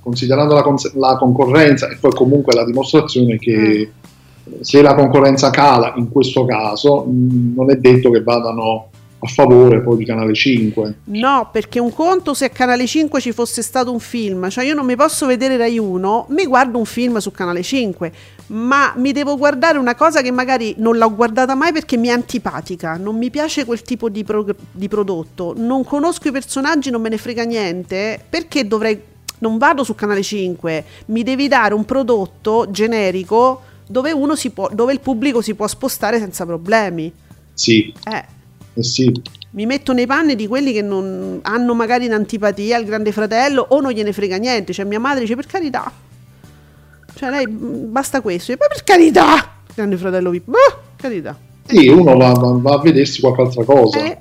considerando la, cons- la, concorrenza e poi comunque la dimostrazione che mm. se la concorrenza cala in questo caso mh, non è detto che vadano a favore poi di Canale 5. No, perché un conto se a Canale 5 ci fosse stato un film, cioè io non mi posso vedere Rai 1, mi guardo un film su Canale 5, ma mi devo guardare una cosa che magari non l'ho guardata mai perché mi è antipatica, non mi piace quel tipo di, pro- di prodotto, non conosco i personaggi, non me ne frega niente, perché dovrei non vado su Canale 5, mi devi dare un prodotto generico dove, uno si può, dove il pubblico si può spostare senza problemi. Sì. Eh. eh sì. Mi metto nei panni di quelli che non hanno magari un'antipatia al grande fratello o non gliene frega niente. Cioè mia madre dice per carità. Cioè lei mm, basta questo. Poi per carità. Grande fratello VIP. Bah, carità. Sì, uno va, va, va, a vedersi qualche altra cosa. Eh,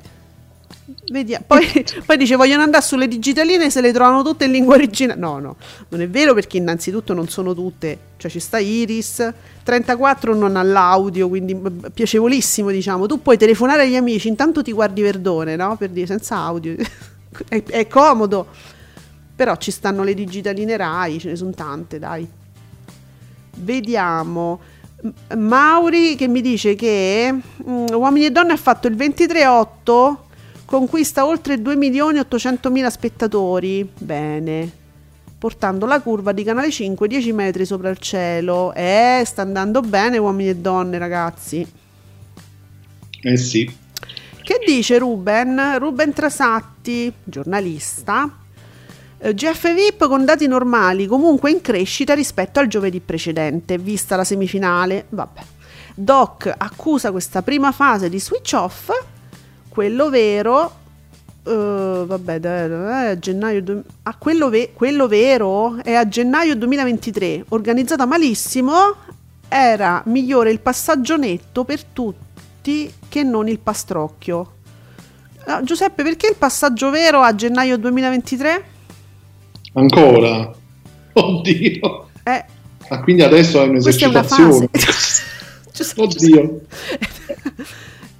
Vediamo. Poi, poi, dice vogliono andare sulle digitaline se le trovano tutte in lingua originale. No, no, non è vero perché innanzitutto non sono tutte. Cioè ci sta Iris, 34 non ha l'audio, quindi piacevolissimo diciamo. Tu puoi telefonare agli amici, intanto ti guardi Verdone, no? Per dire senza audio. è, è comodo. Però ci stanno le digitaline Rai, ce ne sono tante, dai. Vediamo. Mauri che mi dice che um, Uomini e Donne ha fatto il 23-8 conquista oltre 2 milioni e 800 mila spettatori. Bene. Portando la curva di Canale 5 10 metri sopra il cielo. Eh, sta andando bene uomini e donne, ragazzi. Eh sì. Che dice Ruben? Ruben Trasatti, giornalista. Eh, GF VIP con dati normali, comunque in crescita rispetto al giovedì precedente, vista la semifinale. Vabbè. Doc accusa questa prima fase di switch off quello vero Uh, vabbè, dai, dai, a gennaio. Du- ah, quello, ve- quello, vero è a gennaio 2023. Organizzata malissimo, era migliore il passaggio netto per tutti che non il pastrocchio. Uh, Giuseppe, perché il passaggio vero a gennaio 2023? Ancora? Oddio. Eh. Ah, quindi adesso è un'esercitazione. È Oddio.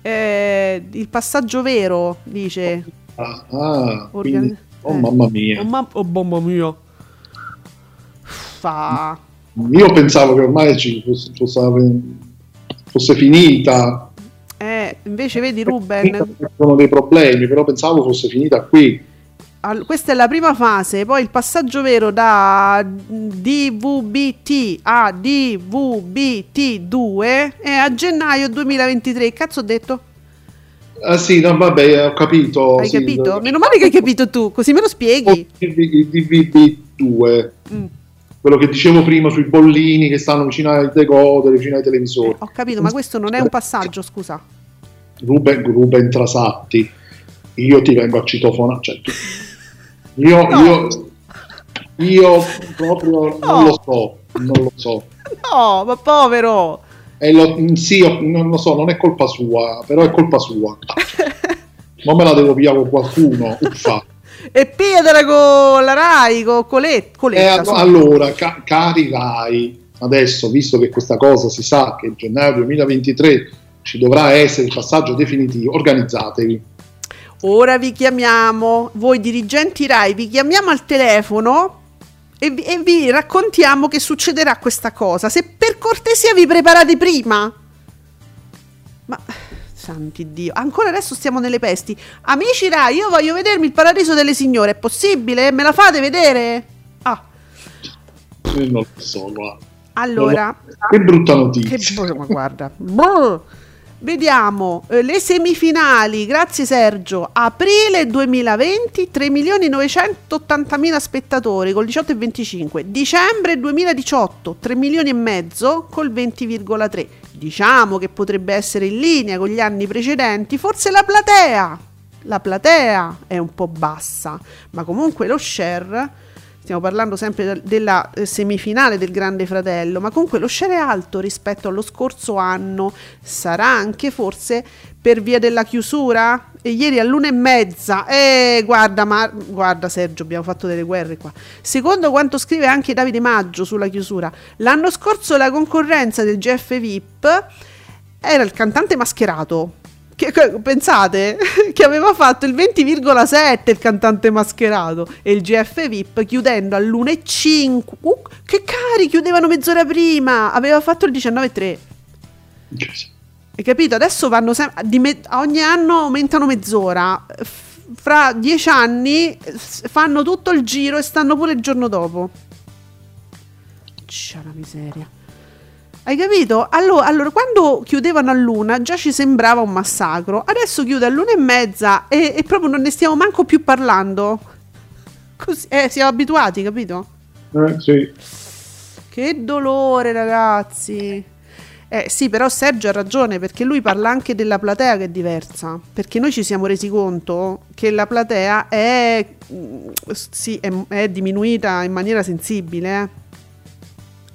Eh, il passaggio vero, dice. Ah, ah Organ- quindi, oh eh. mamma mia. Oh, ma- oh mamma mia. Fa. Io pensavo che ormai ci fosse, fosse, fosse finita. Eh, invece vedi Ruben. Sono dei problemi, però pensavo fosse finita qui questa è la prima fase, poi il passaggio vero da DVBT a DVBT2 è a gennaio 2023. Cazzo ho detto? Ah sì, no, vabbè, ho capito. Hai sì, capito? Meno male che hai capito tu, così me lo spieghi. Il DVB2, mm. quello che dicevo prima sui bollini che stanno vicino ai decoder, vicino ai televisori. Eh, ho capito, ma questo non è un passaggio, scusa. Ruben, Ruben Trasatti, io ti vengo a citofonare. Cioè, tu... Io, no. io, io proprio no. non lo so, non lo so. No, ma povero. E lo, sì, non lo so, non è colpa sua, però è colpa sua. non me la devo pigliare con qualcuno, uffa. E pigliatela con la Rai, con Coletta. Coletta eh, allora, ca- cari Rai, adesso, visto che questa cosa si sa che in gennaio 2023 ci dovrà essere il passaggio definitivo, organizzatevi ora vi chiamiamo, voi dirigenti RAI, vi chiamiamo al telefono e vi, e vi raccontiamo che succederà questa cosa. Se per cortesia vi preparate prima. Ma santi Dio, ancora adesso stiamo nelle pesti. Amici Rai, io voglio vedermi il paradiso delle signore, è possibile? Me la fate vedere? Ah. Eh, non lo so, guarda. Allora, che brutta notizia. Che, ma guarda. Vediamo eh, le semifinali, grazie Sergio. Aprile 2020, 3.980.000 spettatori col 18,25. Dicembre 2018, 3 milioni e mezzo col 20,3. Diciamo che potrebbe essere in linea con gli anni precedenti, forse la platea. La platea è un po' bassa, ma comunque lo share stiamo parlando sempre della eh, semifinale del Grande Fratello, ma comunque lo share è alto rispetto allo scorso anno, sarà anche forse per via della chiusura? E ieri all'una e mezza, eh, guarda, ma, guarda Sergio, abbiamo fatto delle guerre qua. Secondo quanto scrive anche Davide Maggio sulla chiusura, l'anno scorso la concorrenza del GF VIP era il cantante mascherato, che, pensate che aveva fatto il 20,7 il cantante mascherato e il GF VIP chiudendo all'1,5 uh, che cari chiudevano mezz'ora prima. Aveva fatto il 19,3 hai capito? Adesso vanno sempre me- ogni anno aumentano mezz'ora. Fra dieci anni fanno tutto il giro e stanno pure il giorno dopo. C'è la miseria hai capito? Allora, allora, quando chiudevano a luna già ci sembrava un massacro. Adesso chiude a luna e mezza e, e proprio non ne stiamo manco più parlando. Così, eh, siamo abituati, capito? Eh, sì. Che dolore, ragazzi. Eh sì, però Sergio ha ragione perché lui parla anche della platea che è diversa. Perché noi ci siamo resi conto che la platea è, mm, sì, è, è diminuita in maniera sensibile.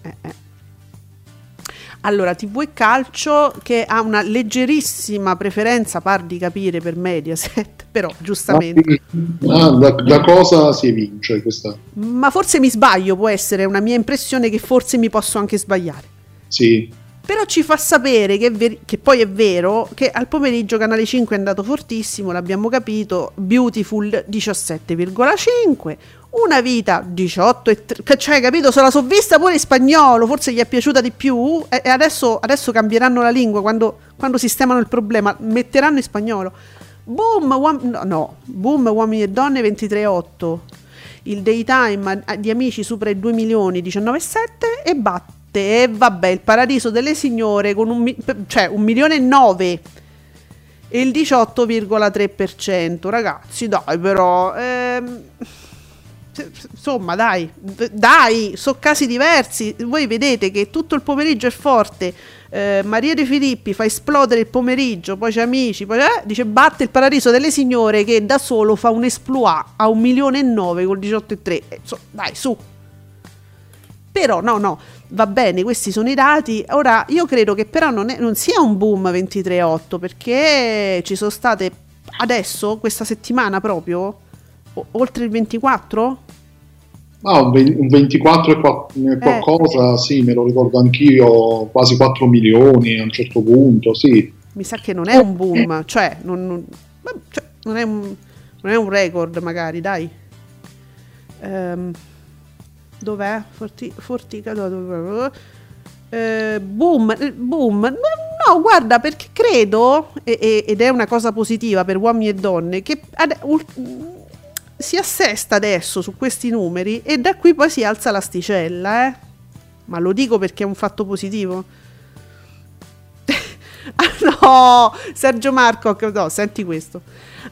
Eh, eh. Allora, TV e Calcio che ha una leggerissima preferenza, par di capire, per Mediaset, però giustamente. Ah, da, da, cosa si evince questa? Ma forse mi sbaglio, può essere una mia impressione che forse mi posso anche sbagliare. Sì. Però ci fa sapere che, ver- che, poi è vero che al pomeriggio Canale 5 è andato fortissimo, l'abbiamo capito, Beautiful 17,5, una vita 18 e 3, cioè capito, se la so vista pure in spagnolo, forse gli è piaciuta di più e, e adesso, adesso, cambieranno la lingua quando, quando, sistemano il problema, metteranno in spagnolo. Boom, uom- no, no, boom, uomini e donne 23,8. Il daytime di amici supera i 2 milioni 19,7 e batte e vabbè il paradiso delle signore con un, cioè, un milione e 9 e il 18,3% ragazzi dai però ehm, insomma dai dai sono casi diversi. Voi vedete che tutto il pomeriggio è forte. Eh, Maria De Filippi fa esplodere il pomeriggio poi c'è amici poi eh, dice batte il paradiso delle signore che da solo fa un esploit a un milione e 9 col 18,3 eh, so, dai su. Però no no va bene, questi sono i dati. Ora, io credo che però non, è, non sia un boom 23.8 perché ci sono state adesso, questa settimana proprio, oltre il 24? Ah, un, 24 e qual- eh. qualcosa, sì, me lo ricordo anch'io, quasi 4 milioni a un certo punto, sì. Mi sa che non è un boom, cioè non, non, cioè, non, è, un, non è un record magari, dai. Um, Dov'è? Forti, Fortica. Eh, boom, eh, boom. No, no, guarda, perché credo, e, e, ed è una cosa positiva per uomini e donne, che ad, ul, si assesta adesso su questi numeri e da qui poi si alza l'asticella, eh? Ma lo dico perché è un fatto positivo. ah, no, Sergio Marco, no, senti questo.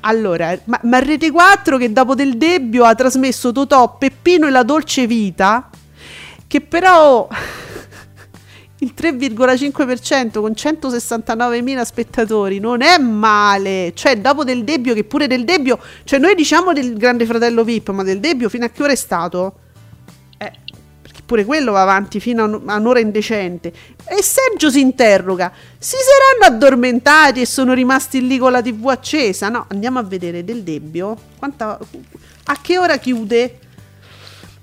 Allora, ma, ma Rete 4 che dopo del Debbio ha trasmesso Totò, Peppino e la dolce vita, che però il 3,5% con 169.000 spettatori non è male. Cioè, dopo del Debbio, che pure del Debbio, cioè noi diciamo del Grande Fratello VIP, ma del Debbio fino a che ora è stato? pure quello va avanti fino a un'ora indecente. E Sergio si interroga: si saranno addormentati e sono rimasti lì con la TV accesa? No, andiamo a vedere del Debbio. Quanta, a che ora chiude?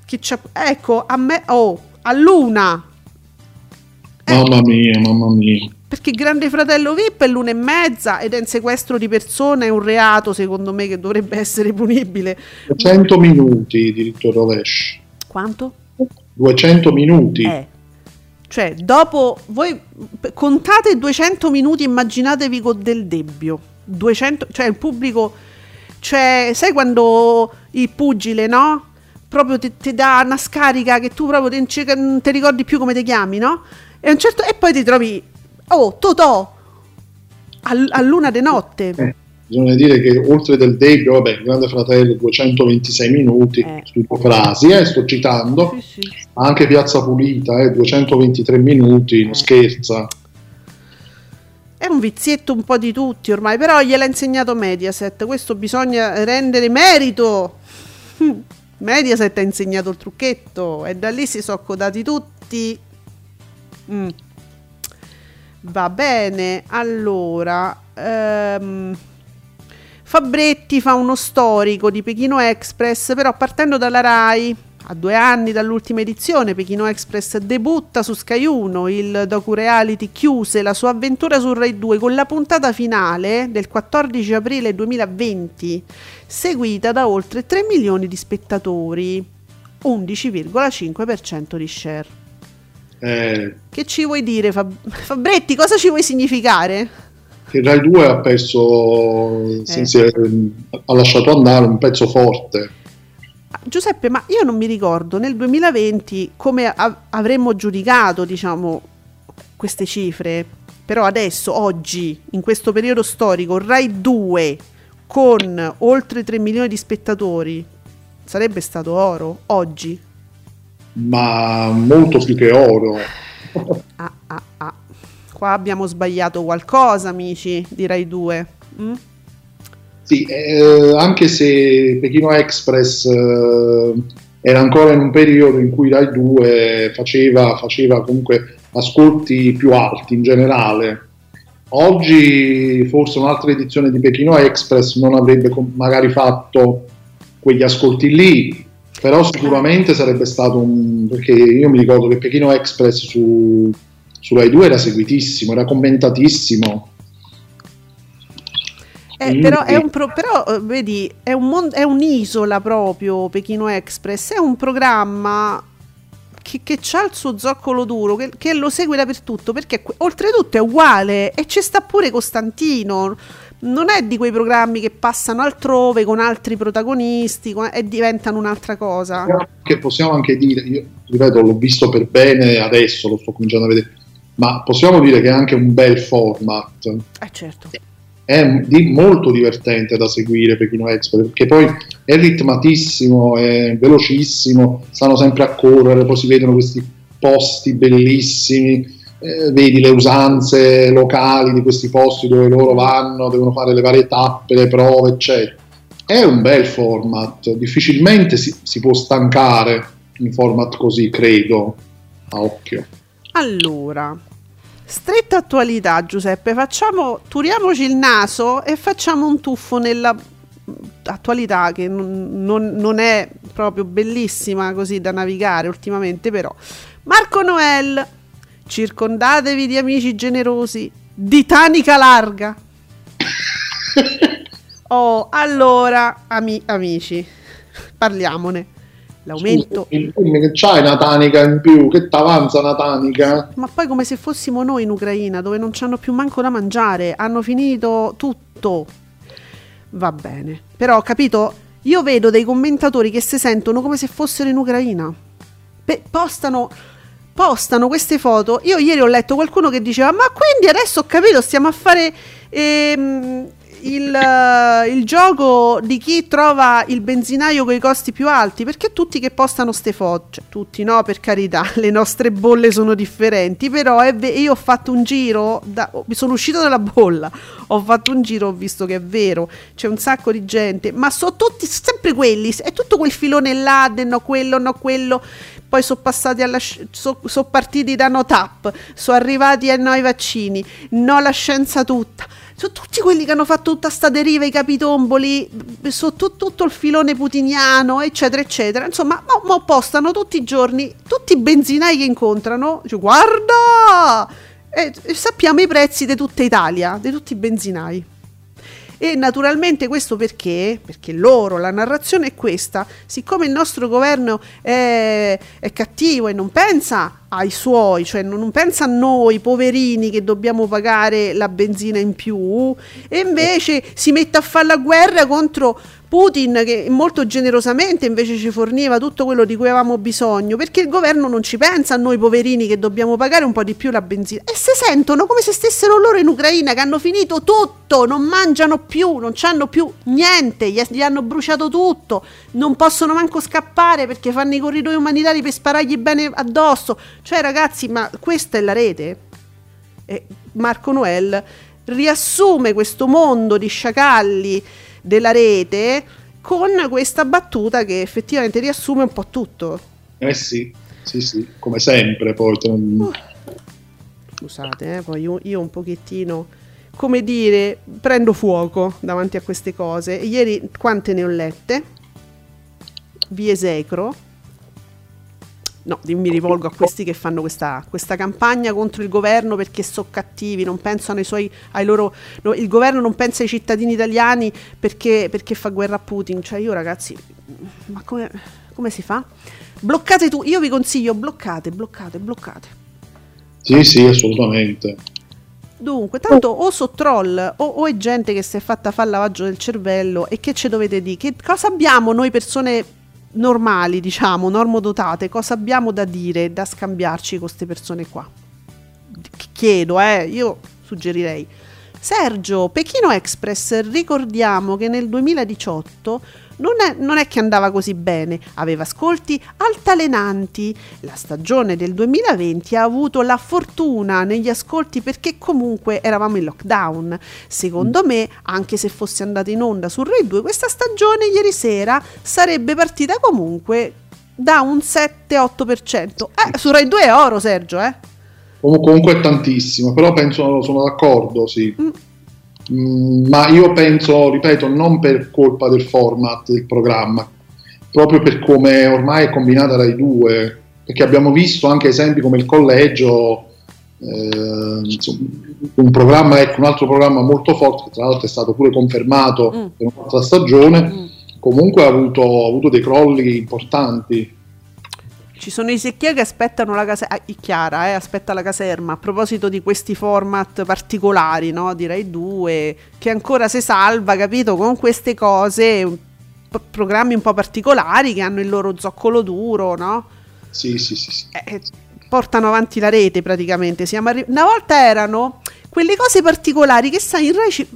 Che ecco, a me. Oh, a luna. Eh, mamma mia, mamma mia. Perché Grande Fratello VIP è l'una e mezza ed è un sequestro di persona, è un reato secondo me che dovrebbe essere punibile. 100 minuti diritto rovescio. Quanto? 200 minuti. Eh, Cioè, dopo voi contate 200 minuti, immaginatevi con del debbio. 200, cioè il pubblico, cioè, sai quando il pugile, no? Proprio ti, ti dà una scarica che tu proprio non ti ricordi più come ti chiami, no? E, certo, e poi ti trovi, oh, Totò, a, a luna di notte. Eh bisogna dire che oltre del debito, vabbè, Grande Fratello 226 minuti eh. su due frasi, eh, sto citando, sì, sì. anche Piazza Pulita, eh, 223 minuti, non eh. scherza. È un vizietto un po' di tutti ormai, però gliel'ha insegnato Mediaset, questo bisogna rendere merito. Mediaset ha insegnato il trucchetto e da lì si sono codati tutti. Mm. Va bene, allora... Ehm, Fabretti fa uno storico di Pechino Express, però partendo dalla RAI. A due anni dall'ultima edizione, Pechino Express debutta su Sky 1, il docu-reality chiuse la sua avventura su Rai 2 con la puntata finale del 14 aprile 2020, seguita da oltre 3 milioni di spettatori, 11,5% di share. Eh, che ci vuoi dire Fab- Fabretti? Cosa ci vuoi significare? che Rai 2 ha perso, eh. si è, ha lasciato andare un pezzo forte. Giuseppe, ma io non mi ricordo nel 2020 come av- avremmo giudicato, diciamo, queste cifre, però adesso, oggi, in questo periodo storico, Rai 2 con oltre 3 milioni di spettatori sarebbe stato oro oggi? Ma molto più che oro. ah, ah, ah qua abbiamo sbagliato qualcosa, amici di Rai 2. Mm? Sì, eh, anche se Pechino Express eh, era ancora in un periodo in cui Rai 2 faceva, faceva comunque ascolti più alti in generale. Oggi forse un'altra edizione di Pechino Express non avrebbe magari fatto quegli ascolti lì, però sicuramente sarebbe stato un... perché io mi ricordo che Pechino Express su su Rai 2 era seguitissimo, era commentatissimo. Eh, però, è un pro, però eh, vedi, è, un mon- è, un'isola proprio Pechino Express, è un programma che, che ha il suo zoccolo duro, che, che, lo segue dappertutto, perché oltretutto è uguale e ci sta pure Costantino. Non è di quei programmi che passano altrove con altri protagonisti con, e diventano un'altra cosa. Che possiamo anche dire, io ripeto, l'ho visto per bene adesso, lo sto cominciando a vedere ma possiamo dire che è anche un bel format. Eh certo. È di, molto divertente da seguire Pechino Expert perché poi è ritmatissimo, è velocissimo, stanno sempre a correre, poi si vedono questi posti bellissimi, eh, vedi le usanze locali di questi posti dove loro vanno, devono fare le varie tappe, le prove, eccetera. È un bel format, difficilmente si, si può stancare un format così, credo, a occhio. Allora, stretta attualità, Giuseppe, facciamo, turiamoci il naso e facciamo un tuffo nella attualità che non, non, non è proprio bellissima così da navigare ultimamente, però. Marco Noel, circondatevi di amici generosi, di tanica larga. oh, allora, ami- amici, parliamone. L'aumento. Scusa, che c'hai una tanica in più? Che t'avanza una tanica? Ma poi come se fossimo noi in Ucraina, dove non c'hanno più manco da mangiare, hanno finito tutto. Va bene. Però, capito? Io vedo dei commentatori che si sentono come se fossero in Ucraina. Pe- postano postano queste foto. Io ieri ho letto qualcuno che diceva: Ma quindi adesso ho capito, stiamo a fare ehm, il, uh, il, gioco di chi trova il benzinaio con i costi più alti, perché tutti che postano ste foto, cioè tutti no per carità, le nostre bolle sono differenti, però ve- io ho fatto un giro, da, sono uscito dalla bolla, ho fatto un giro, ho visto che è vero, c'è un sacco di gente, ma sono tutti sempre quelli, è tutto quel filone là, no quello, no quello, poi sono passati alla sono so partiti da no tap, sono arrivati a no i vaccini, no la scienza tutta sono tutti quelli che hanno fatto tutta sta deriva, i capitomboli, su tu, tutto il filone putiniano, eccetera, eccetera. Insomma, mo, mo postano tutti i giorni, tutti i benzinai che incontrano, cioè, guarda! E, e sappiamo i prezzi di tutta Italia, di tutti i benzinai. E naturalmente questo perché? Perché loro, la narrazione è questa, siccome il nostro governo è, è cattivo e non pensa ai suoi, cioè non pensa a noi poverini che dobbiamo pagare la benzina in più e invece si mette a fare la guerra contro Putin che molto generosamente invece ci forniva tutto quello di cui avevamo bisogno, perché il governo non ci pensa a noi poverini che dobbiamo pagare un po' di più la benzina. E si sentono come se stessero loro in Ucraina che hanno finito tutto, non mangiano più, non hanno più niente, gli hanno bruciato tutto, non possono manco scappare perché fanno i corridoi umanitari per sparargli bene addosso. Cioè ragazzi, ma questa è la rete? E Marco Noel riassume questo mondo di sciacalli della rete con questa battuta che effettivamente riassume un po' tutto. Eh sì, sì, sì, come sempre poi. Uh. Scusate, eh, poi io, io, un pochettino, come dire, prendo fuoco davanti a queste cose. Ieri quante ne ho lette? Vi esecro no, mi rivolgo a questi che fanno questa, questa, campagna contro il governo perché sono cattivi, non pensano ai suoi, ai loro, no, il governo non pensa ai cittadini italiani perché, perché fa guerra a Putin, cioè io ragazzi, ma come, come si fa? Bloccate tu, io vi consiglio, bloccate, bloccate, bloccate. Sì, sì, assolutamente. Dunque, tanto o so troll o, o, è gente che si è fatta fare lavaggio del cervello e che ci dovete dire? Che cosa abbiamo noi persone normali, diciamo, normodotate, cosa abbiamo da dire, da scambiarci con queste persone qua? Chiedo, eh, io suggerirei. Sergio, Pechino Express, ricordiamo che nel 2018 non è, non è, che andava così bene, aveva ascolti altalenanti. La stagione del 2020 ha avuto la fortuna negli ascolti perché comunque eravamo in lockdown. Secondo me, anche se fosse andata in onda su Rai 2, questa stagione ieri sera sarebbe partita comunque da un 7-8%. Eh, su Rai 2 è oro, Sergio, eh? Comunque è tantissimo, però penso, sono d'accordo, sì. Mm Mm, ma io penso, ripeto, non per colpa del format del programma, proprio per come ormai è combinata Rai 2, perché abbiamo visto anche esempi come il collegio, eh, insomma, un programma, ecco, un altro programma molto forte, che tra l'altro è stato pure confermato mm. per un'altra stagione, mm. comunque ha avuto, ha avuto dei crolli importanti. Ci sono i secchia che aspettano la caserma, ah, Chiara eh, aspetta la caserma, a proposito di questi format particolari, no? direi due, che ancora si salva, capito, con queste cose, programmi un po' particolari che hanno il loro zoccolo duro, no? Sì, sì, sì. sì. Eh, portano avanti la rete praticamente. Arri- Una volta erano quelle cose particolari che sai in Rai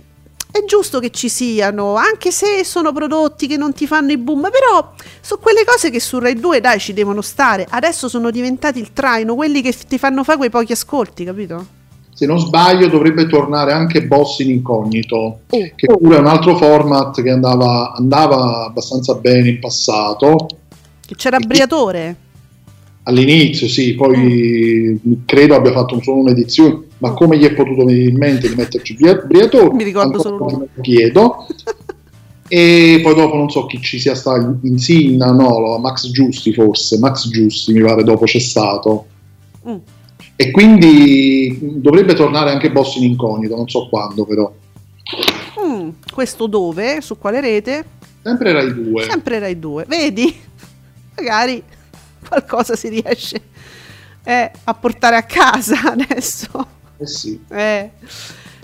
è giusto che ci siano, anche se sono prodotti che non ti fanno i boom, però sono quelle cose che su Rai 2 dai ci devono stare. Adesso sono diventati il traino, quelli che ti fanno fare quei pochi ascolti, capito? Se non sbaglio dovrebbe tornare anche Boss in incognito, oh. che pure è un altro format che andava, andava abbastanza bene in passato. Che c'era Briatore? All'inizio sì, poi mm. credo abbia fatto solo un'edizione, ma come gli è potuto venire in mente di metterci Briatore? Mi ricordo solo lui. chiedo. e poi dopo non so chi ci sia stato, Insinna, no, Max Giusti forse, Max Giusti mi pare dopo c'è stato. Mm. E quindi dovrebbe tornare anche Boss in incognito, non so quando però. Mm, questo dove? Su quale rete? Sempre Rai 2. Sempre Rai 2, vedi? Magari qualcosa si riesce eh, a portare a casa adesso. Eh sì. Eh.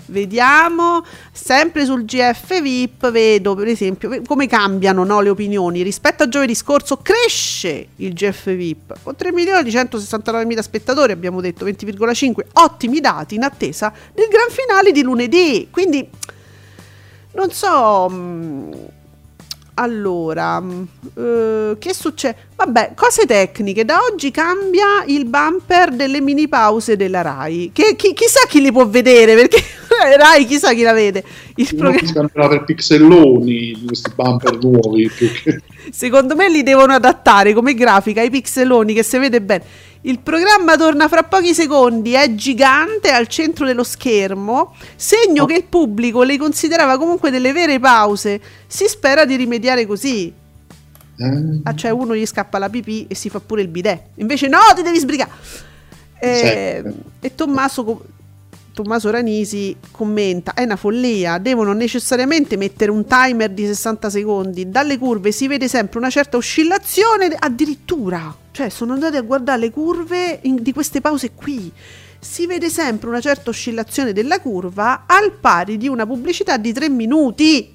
Vediamo, sempre sul GF VIP vedo per esempio come cambiano no, le opinioni. Rispetto a giovedì scorso cresce il GF VIP con 3 milioni di 169 mila spettatori, abbiamo detto 20,5, ottimi dati in attesa del gran finale di lunedì. Quindi non so... Mh, mm, allora, uh, che succede? Vabbè, cose tecniche. Da oggi cambia il bumper delle mini pause della Rai. Che, chi, chissà chi li può vedere perché Rai chissà chi la vede. Il programma per pixelloni questi bumper nuovi. Che... Secondo me li devono adattare come grafica ai pixelloni che si vede bene. Il programma torna fra pochi secondi, è gigante al centro dello schermo, segno oh. che il pubblico le considerava comunque delle vere pause. Si spera di rimediare così. Eh. Ah, cioè uno gli scappa la pipì e si fa pure il bidet. Invece no, ti devi sbrigare. Eh, e Tommaso Tommaso Ranisi commenta: È una follia, devono necessariamente mettere un timer di 60 secondi. Dalle curve si vede sempre una certa oscillazione, addirittura. Cioè, sono andati a guardare le curve in, di queste pause qui. Si vede sempre una certa oscillazione della curva al pari di una pubblicità di 3 minuti.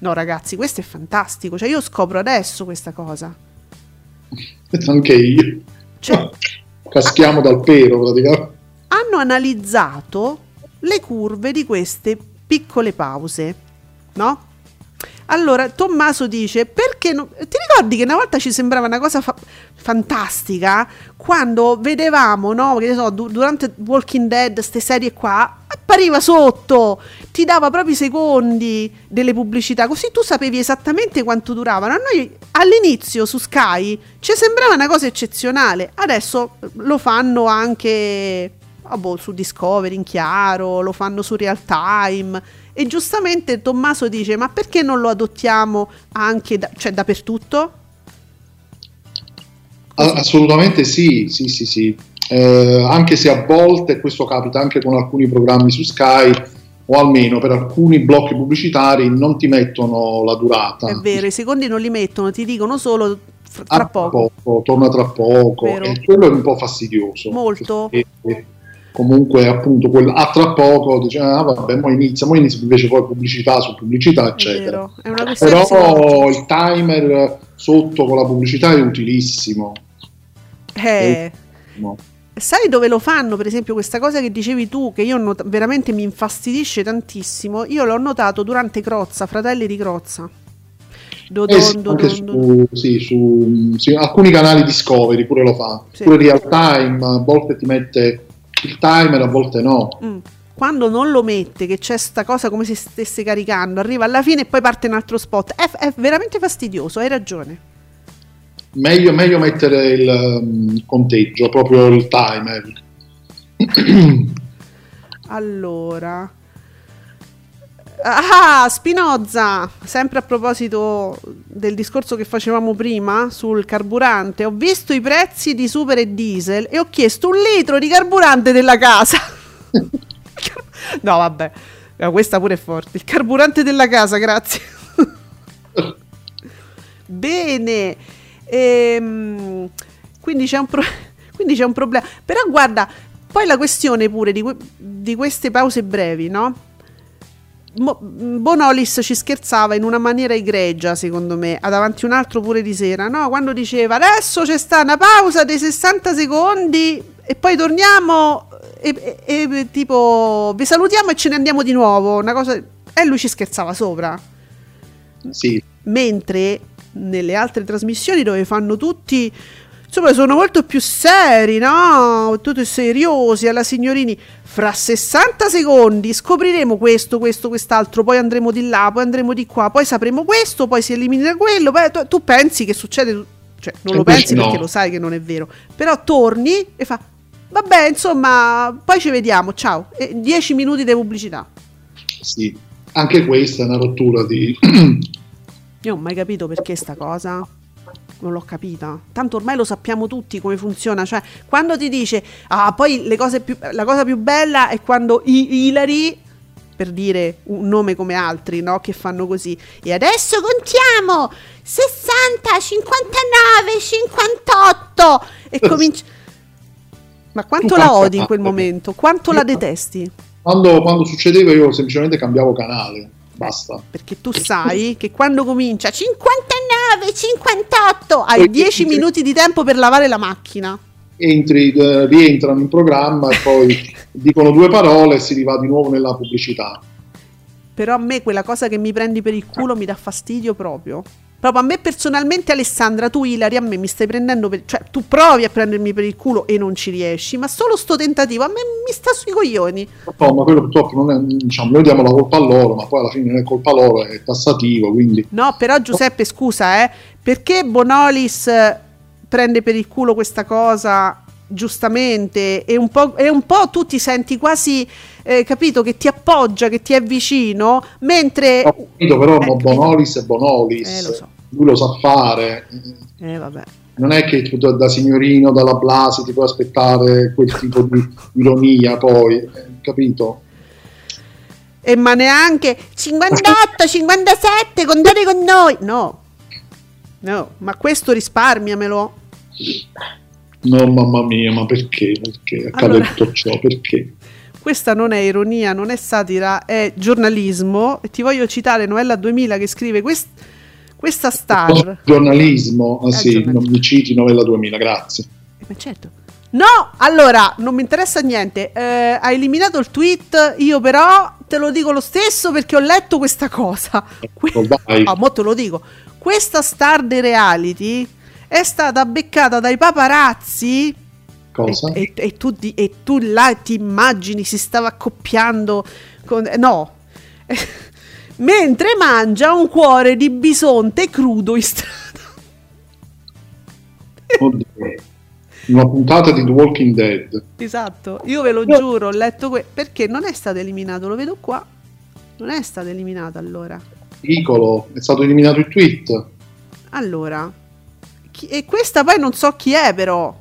No, ragazzi, questo è fantastico. Cioè, io scopro adesso questa cosa. Anche io. Cioè, Caschiamo dal pero praticamente hanno analizzato le curve di queste piccole pause, no? Allora, Tommaso dice, perché no? ti ricordi che una volta ci sembrava una cosa fa- fantastica quando vedevamo, no, che ne so, du- durante Walking Dead, queste serie qua, appariva sotto, ti dava proprio i secondi delle pubblicità, così tu sapevi esattamente quanto duravano. A noi all'inizio su Sky ci sembrava una cosa eccezionale, adesso lo fanno anche oh boh, su Discovery in chiaro, lo fanno su real time. E giustamente Tommaso dice: Ma perché non lo adottiamo anche da, cioè, dappertutto? Assolutamente sì, sì, sì, sì. Eh, anche se a volte questo capita anche con alcuni programmi su Sky o almeno per alcuni blocchi pubblicitari non ti mettono la durata. È vero, i secondi non li mettono, ti dicono solo tra ah, poco. poco. Torna tra poco, e quello è un po' fastidioso. Molto. Perché, comunque appunto quel, a tra poco dice ah vabbè mo inizia, mo inizia invece poi pubblicità su pubblicità eccetera. però il timer sotto con la pubblicità è utilissimo. Eh, è utilissimo. sai dove lo fanno per esempio questa cosa che dicevi tu che io not- veramente mi infastidisce tantissimo? Io l'ho notato durante Crozza Fratelli di Crozza. Dodon, eh sì, dodon, su, sì, su sì, alcuni canali Discovery pure lo fa. Pure real time a volte ti mette il timer, a volte no. Mm. Quando non lo mette, che c'è sta cosa come se stesse caricando, arriva alla fine e poi parte un altro spot. È, è veramente fastidioso, hai ragione. Meglio, meglio mettere il um, conteggio, proprio il timer. allora. Ah, Spinoza, sempre a proposito del discorso che facevamo prima sul carburante, ho visto i prezzi di super e diesel e ho chiesto un litro di carburante della casa. no, vabbè, questa pure è forte. Il carburante della casa, grazie. Bene, ehm, quindi, c'è pro- quindi c'è un problema. Però guarda, poi la questione pure di, que- di queste pause brevi, no? Bonolis ci scherzava in una maniera egregia, secondo me, a davanti un altro pure di sera, no? Quando diceva adesso c'è sta una pausa dei 60 secondi e poi torniamo e, e, e tipo vi salutiamo e ce ne andiamo di nuovo, una cosa e lui ci scherzava sopra. Sì. Mentre nelle altre trasmissioni dove fanno tutti insomma sono molto più seri, no? Tutti seriosi alla signorini. Fra 60 secondi scopriremo questo, questo, quest'altro, poi andremo di là, poi andremo di qua, poi sapremo questo, poi si elimina quello. Poi tu, tu pensi che succede, cioè non lo pensi no. perché lo sai che non è vero, però torni e fa vabbè, insomma, poi ci vediamo, ciao. 10 minuti di pubblicità. Sì, anche questa è una rottura di... Io non ho mai capito perché sta cosa non l'ho capita. Tanto ormai lo sappiamo tutti come funziona. Cioè, quando ti dice, ah, poi più, la cosa più bella è quando i Hilary, per dire un nome come altri, no? Che fanno così. E adesso contiamo 60, 59, 58 e comincia. Ma quanto la odi in quel momento? Quanto la detesti? Quando, quando succedeva io semplicemente cambiavo canale basta. Perché tu sai che quando comincia 59, 58, hai 10 minuti di tempo per lavare la macchina. Entri, eh, rientrano in programma e poi dicono due parole e si riva di nuovo nella pubblicità. Però a me quella cosa che mi prendi per il culo mi dà fastidio proprio. Proprio a me personalmente, Alessandra, tu Ilari, a me mi stai prendendo per... Cioè, tu provi a prendermi per il culo e non ci riesci, ma solo sto tentativo a me mi sta sui coglioni. No, ma quello purtroppo non è... Diciamo, noi diamo la colpa a loro, ma poi alla fine non è colpa loro, è tassativo, quindi... No, però Giuseppe, scusa, eh, perché Bonolis prende per il culo questa cosa giustamente? E un po', e un po tu ti senti quasi eh, capito che ti appoggia che ti è vicino mentre ho capito però eh, Bonolis è Bonolis. Eh, lo so lui lo sa fare. Eh, non è che tu da signorino, dalla Blasi ti puoi aspettare quel tipo di ironia poi. capito? E ma neanche 58, 57, contate con noi. No, no, ma questo risparmiamelo. No, mamma mia, ma perché? Perché accade Allora- tutto ciò? Perché? Questa non è ironia, non è satira, è giornalismo. E ti voglio citare Novella 2000 che scrive quest- questa star. Giornalismo, ah sì, giornalismo. non mi citi Novella 2000, grazie. Eh, ma certo. No, allora, non mi interessa niente. Eh, hai eliminato il tweet, io però te lo dico lo stesso perché ho letto questa cosa. Que- Oh. Ah, mo te lo dico. Questa star dei reality è stata beccata dai paparazzi Cosa? e, e- e tu, di- e tu là ti immagini si stava accoppiando con... eh, No. Mentre mangia un cuore di bisonte crudo in strada. Oddio. Una puntata di The Walking Dead. Esatto, io ve lo giuro, ho letto que- perché non è stato eliminato, lo vedo qua. Non è stato eliminato allora. Piccolo, è stato eliminato il tweet. Allora, chi- e questa poi non so chi è però.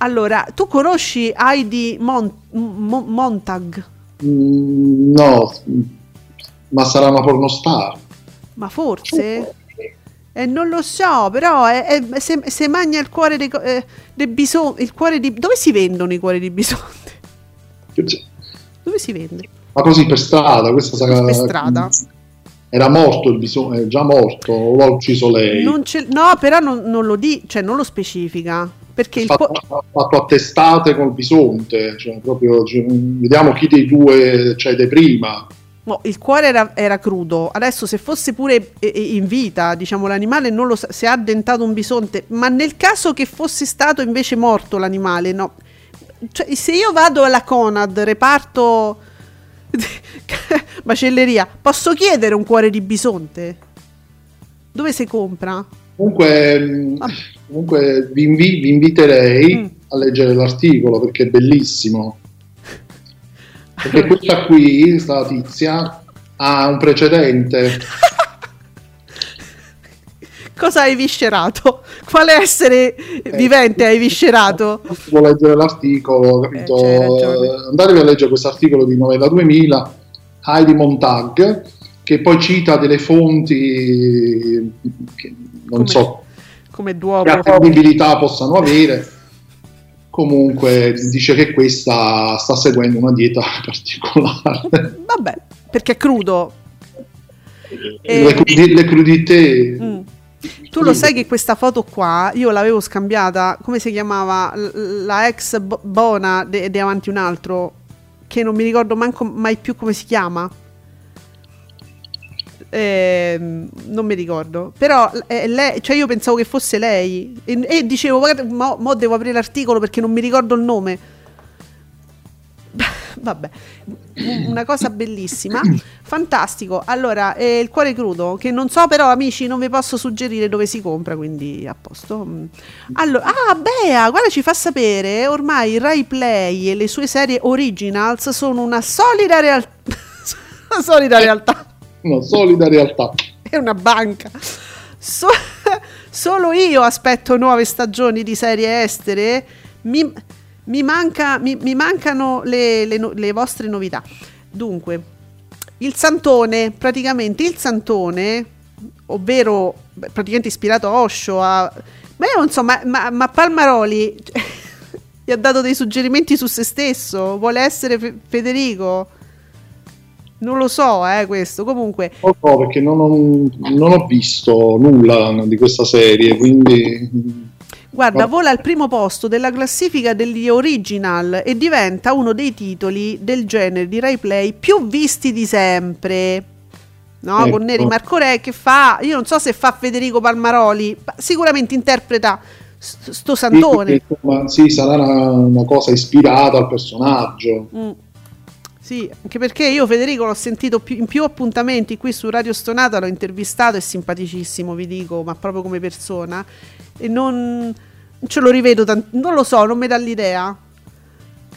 Allora, tu conosci Heidi Mon- Mo- Montag? Mm, no, ma sarà una pornostar. Ma forse? Eh, non lo so, però è, è- se, se mangia il cuore dei, eh, dei bisonti, il cuore di... Dove si vendono i cuori di bisonte? Dove si vende? Ma così per strada, questa sarà... Per strada? Era morto il bisogno, è già morto, o l'ha ucciso lei. No, però non, non lo di, cioè non lo specifica. Perché il fatto, po- ha fatto a testate col bisonte, cioè proprio, cioè, vediamo chi dei due cede prima. No, il cuore era, era crudo. Adesso, se fosse pure eh, eh, in vita, diciamo, l'animale non lo sa, se ha addentato un bisonte, ma nel caso che fosse stato invece morto l'animale, no. Cioè, se io vado alla Conad, reparto macelleria, posso chiedere un cuore di bisonte? Dove si compra? Comunque, Vabbè. comunque vi, invi- vi inviterei Mm. a leggere l'articolo perché è bellissimo. Perché questa qui, questa tizia, ha un precedente. Cosa hai viscerato? Quale essere vivente hai viscerato? Se vuoi leggere l'articolo, capito? Eh, ragione. Eh, andatevi a leggere questo articolo di Novella 2000, Heidi Montag, che poi cita delle fonti che non Come- so Come che duomo. attendibilità possano avere. Comunque dice che questa sta seguendo una dieta particolare. Vabbè, perché è crudo. E- le, crudi- le crudité. Mm. Tu lo sai che questa foto qua io l'avevo scambiata, come si chiamava? La ex Bo- Bona di Avanti un altro, che non mi ricordo manco mai più come si chiama. Ehm, non mi ricordo, però eh, lei, cioè io pensavo che fosse lei e, e dicevo, guarda, mo, mo devo aprire l'articolo perché non mi ricordo il nome. Vabbè, una cosa bellissima, fantastico. Allora, eh, il cuore crudo, che non so però, amici, non vi posso suggerire dove si compra, quindi a posto. Mm. Allora, ah, Bea, guarda, ci fa sapere, ormai Rai Play e le sue serie originals sono una solida realtà. una solida realtà Una solida realtà. è una banca. So- solo io aspetto nuove stagioni di serie estere. Mi, mi manca- mi- mi mancano le, le no- le vostre novità. Dunque, il Santone, praticamente il Santone, ovvero praticamente ispirato a Osho, a- ma io non so, ma, ma- ma Palmaroli gli ha dato dei suggerimenti su se stesso, vuole essere Fe- Federico. Non lo so, eh, questo. Comunque, Non so perché non ho, non ho visto nulla di questa serie, quindi Guarda, vola al primo posto della classifica degli original e diventa uno dei titoli del genere di Rai Play più visti di sempre. No, Ecco. con Neri Marco Re che fa, io non so se fa Federico Palmaroli, ma sicuramente interpreta sto Santone. Sì, sì, sarà una, una cosa ispirata al personaggio. Mm. Sì, anche perché io Federico l'ho sentito più- in più appuntamenti qui su Radio Stonata, l'ho intervistato, è simpaticissimo, vi dico, ma proprio come persona. E non, ce lo rivedo, tant- non lo so, non mi dà l'idea.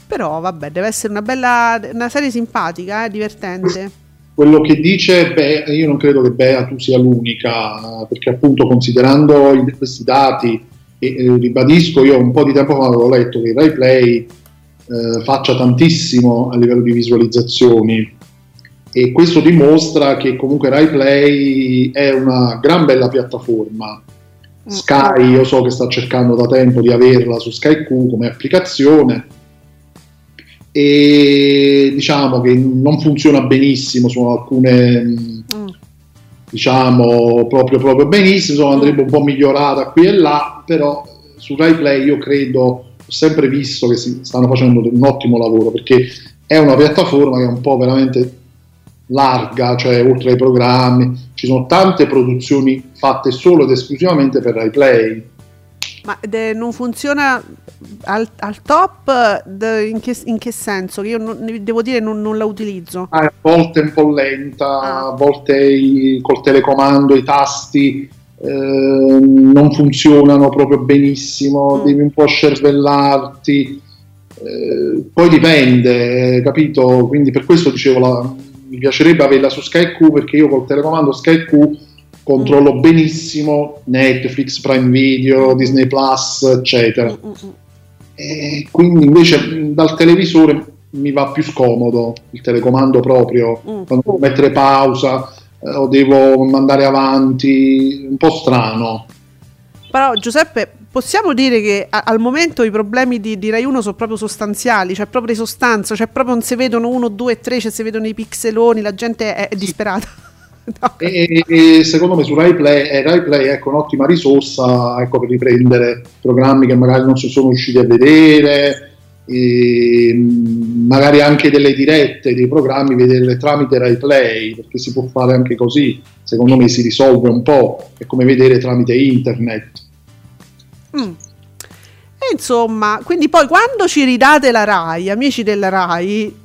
Però vabbè, deve essere una bella, una serie simpatica, eh, divertente. Quello che dice, Bea, io non credo che Bea tu sia l'unica, perché appunto considerando questi dati, e, eh, ribadisco, io un po' di tempo fa avevo letto che i Rai Play eh, faccia tantissimo a livello di visualizzazioni e questo dimostra che comunque RaiPlay è una gran bella piattaforma. Mm. Sky, io so che sta cercando da tempo di averla su SkyQ come applicazione e diciamo che non funziona benissimo su alcune mm. diciamo proprio, proprio benissimo andrebbe un po' migliorata qui e là però su RaiPlay io credo sempre visto che si stanno facendo un ottimo lavoro perché è una piattaforma che è un po' veramente larga, cioè oltre ai programmi, ci sono tante produzioni fatte solo ed esclusivamente per RaiPlay. Ma de, non funziona al, al top de, in, che, in, che, senso? Che io non, devo dire non, non la utilizzo. Ah, a volte è un po' lenta, ah. a volte i, col telecomando i tasti eh, non funzionano proprio benissimo, mm. devi un po' scervellarti. Eh, poi dipende, capito? Quindi per questo dicevo la, mi piacerebbe averla su SkyQ perché io col telecomando SkyQ controllo mm. benissimo Netflix, Prime Video, Disney Plus, eccetera. Mm, mm, e quindi invece dal televisore mi va più scomodo il telecomando proprio, quando devo mettere pausa eh, o devo mandare avanti, un po' strano. Però Giuseppe, possiamo dire che a, al momento i problemi di, di, Rai 1 sono proprio sostanziali, cioè proprio di sostanza, cioè proprio non si vedono uno, due, tre, cioè si vedono i pixeloni, la gente è, è disperata. no. e, e, secondo me su Rai Play, eh, Rai Play è ecco, un'ottima risorsa ecco, per riprendere programmi che magari non si sono riusciti a vedere. Magari anche delle dirette dei programmi vederle tramite Rai Play perché si può fare anche così secondo me si risolve un po' è come vedere tramite internet Mm. E insomma, quindi poi quando ci ridate la RAI, amici della RAI,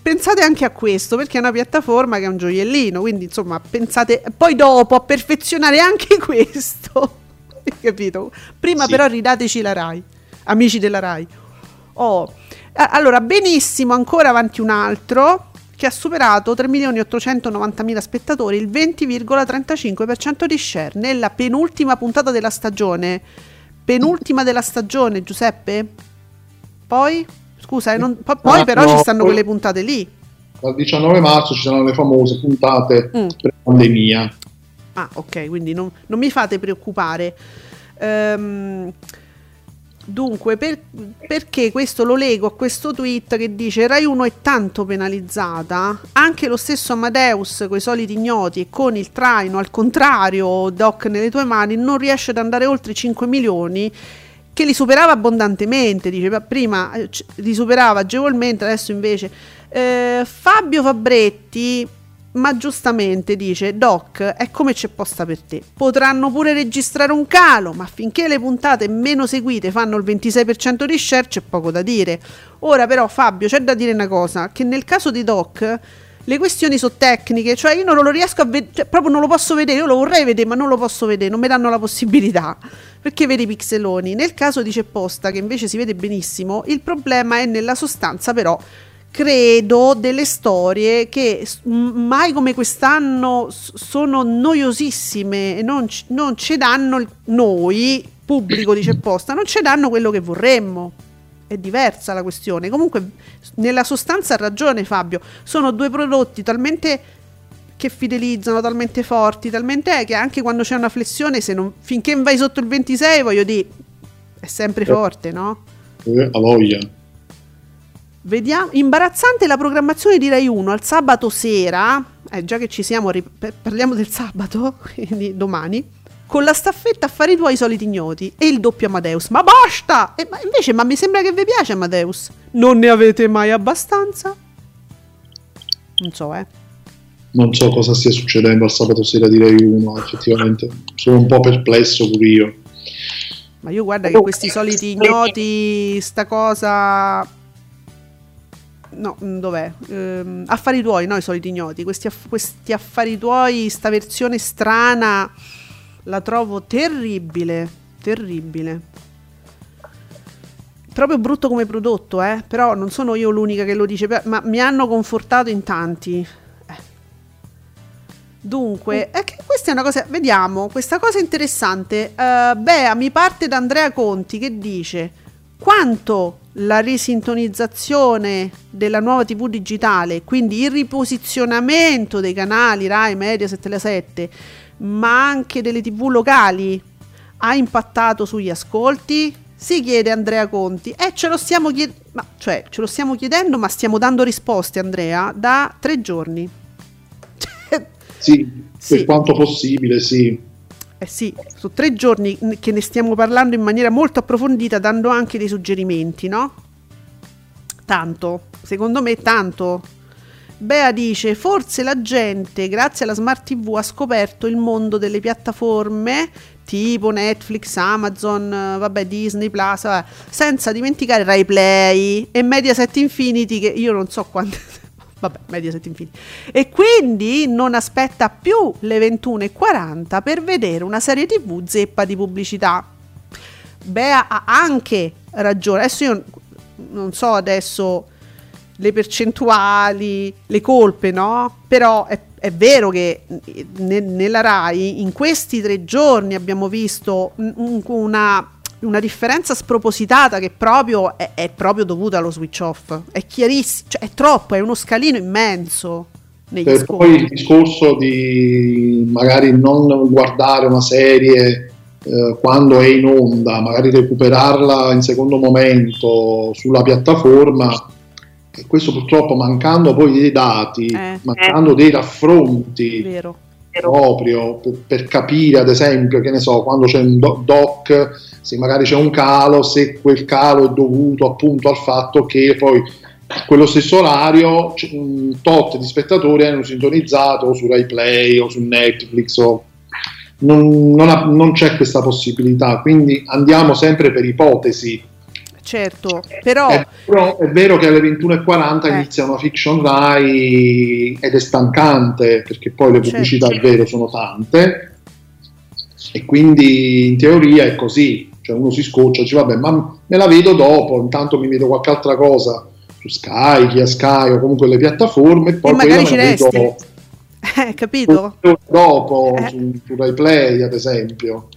pensate anche a questo perché è una piattaforma che è un gioiellino, quindi insomma pensate poi dopo a perfezionare anche questo. Capito? Prima sì. però ridateci la RAI, amici della RAI. Oh. Allora, benissimo, ancora avanti un altro che ha superato 3.890.000 spettatori, il 20,35% di share nella penultima puntata della stagione penultima della stagione, Giuseppe? Poi? Scusa, eh, non, po- poi però no, ci stanno quelle puntate lì. Dal 19 marzo ci saranno le famose puntate mm. per pandemia. Ah, ok, quindi non, non mi fate preoccupare. Ehm, Dunque, per, perché questo lo leggo a questo tweet che dice Rai 1 è tanto penalizzata, anche lo stesso Amadeus con i soliti ignoti e con il traino al contrario, Doc nelle tue mani, non riesce ad andare oltre i 5 milioni che li superava abbondantemente, diceva prima eh, li superava agevolmente, adesso invece eh, Fabio Fabretti ma giustamente dice Doc è come c'è posta per te potranno pure registrare un calo ma finché le puntate meno seguite fanno il 26% di share c'è poco da dire ora però Fabio c'è da dire una cosa che nel caso di Doc le questioni sono tecniche, cioè io non lo riesco a vedere, cioè proprio non lo posso vedere, io lo vorrei vedere ma non lo posso vedere, non mi danno la possibilità, perché vedi i pixeloni. Nel caso di C'è Posta, che invece si vede benissimo, il problema è nella sostanza però credo delle storie che mai come quest'anno sono noiosissime e non, non ci danno noi, pubblico dice posta, non ci danno quello che vorremmo. È diversa la questione. Comunque, nella sostanza ha ragione Fabio. Sono due prodotti talmente che fidelizzano, talmente forti, talmente è che anche quando c'è una flessione, se non, finché vai sotto il 26, voglio dire, è sempre forte, no? Eh, a voglia. Vediamo, imbarazzante la programmazione di Rai 1 al sabato sera, eh, già che ci siamo, rip- parliamo del sabato, quindi domani, con la staffetta Affari tuoi soliti ignoti e il doppio Amadeus. Ma basta! E, ma invece, ma mi sembra che vi piace Amadeus. Non ne avete mai abbastanza? Non so, eh. Non so cosa stia succedendo al sabato sera di Rai 1, effettivamente. Sono un po' perplesso pure io. Ma io guarda che questi soliti ignoti, sta cosa no, mm, dov'è? Ehm, affari tuoi, no, i soliti ignoti. Questi, aff- questi affari tuoi, sta versione strana, la trovo terribile, terribile. Proprio brutto come prodotto, eh? Però non sono io l'unica che lo dice, ma mi hanno confortato in tanti. Eh. Dunque, è che questa è una cosa, vediamo, questa cosa interessante. Uh, Bea mi parte da Andrea Conti che dice quanto la risintonizzazione della nuova TV digitale, quindi il riposizionamento dei canali Rai, Mediaset e la 7, ma anche delle TV locali, ha impattato sugli ascolti? Si chiede Andrea Conti e ce lo stiamo chiedendo, ma, cioè, ce lo stiamo chiedendo, ma stiamo dando risposte, Andrea, da tre giorni. sì, per sì. quanto possibile, sì. Eh sì, sono tre giorni che ne stiamo parlando in maniera molto approfondita, dando anche dei suggerimenti, no? Tanto, secondo me tanto. Bea dice, forse la gente, grazie alla smart TV, ha scoperto il mondo delle piattaforme tipo Netflix, Amazon, vabbè, Disney Plus, senza dimenticare Rai Play e Mediaset Infinity che io non so quante vabbè, Mediaset Infinity. E quindi non aspetta più le 21.40 per vedere una serie TV zeppa di pubblicità. Bea ha anche ragione. Adesso io non so adesso le percentuali, le colpe, no? Però è, è vero che ne, nella RAI in questi tre giorni abbiamo visto un, una una differenza spropositata che proprio è, è, proprio dovuta allo switch off. È chiarissimo, cioè è troppo, è uno scalino immenso. Per poi il discorso di magari non guardare una serie eh, quando è in onda, magari recuperarla in secondo momento sulla piattaforma, e questo purtroppo mancando poi dei dati, eh. mancando dei raffronti. Vero proprio per, per, capire ad esempio che ne so quando c'è un doc se magari c'è un calo, se quel calo è dovuto appunto al fatto che poi a quello stesso orario un tot di spettatori hanno sintonizzato su Rai Play o su Netflix o non, non, ha, non c'è questa possibilità, quindi andiamo sempre per ipotesi. Certo, però... È, però è vero che alle 21.40 eh. inizia una fiction Rai ed è stancante, perché poi le pubblicità certo. è vero sono tante, e quindi in teoria è così, cioè uno si scoccia, dice vabbè, ma me la vedo dopo, intanto mi vedo qualche altra cosa su Sky, ha Sky o comunque le piattaforme e poi e magari ci resti. Eh, capito? Dopo eh. su, su Rai Play ad esempio.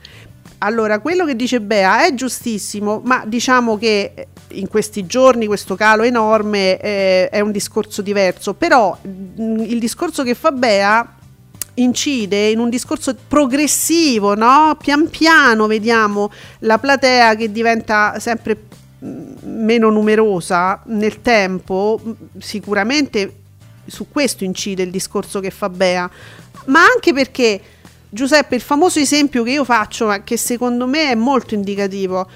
Allora, quello che dice Bea è giustissimo, ma diciamo che in questi giorni questo calo enorme eh, è un discorso diverso, però mh, il discorso che fa Bea incide in un discorso progressivo, no? Pian piano vediamo la platea che diventa sempre mm, meno numerosa nel tempo, mm, sicuramente su questo incide il discorso che fa Bea, ma anche perché Giuseppe, il famoso esempio che io faccio, ma che secondo me è molto indicativo,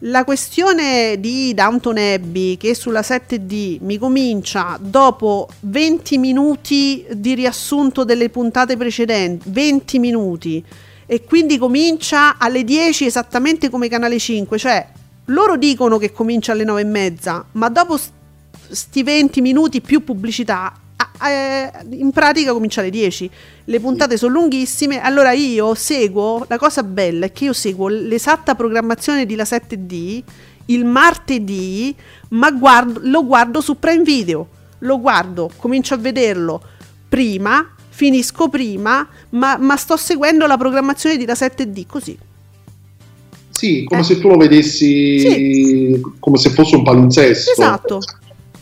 la questione di Downton Abbey che sulla 7D mi comincia dopo 20 minuti di riassunto delle puntate precedenti, 20 minuti, e quindi comincia alle 10 esattamente come Canale 5, cioè loro dicono che comincia alle 9 e mezza, ma dopo sti 20 minuti più pubblicità in pratica comincia alle 10. Le puntate sono lunghissime, allora io seguo, la cosa bella è che io seguo l'esatta programmazione di La 7D il martedì, ma guardo, lo guardo su Prime Video. Lo guardo, comincio a vederlo prima, finisco prima, ma, ma sto seguendo la programmazione di La 7D così. Sì, come eh. se tu lo vedessi sì. come se fosse un palinsesto. Esatto.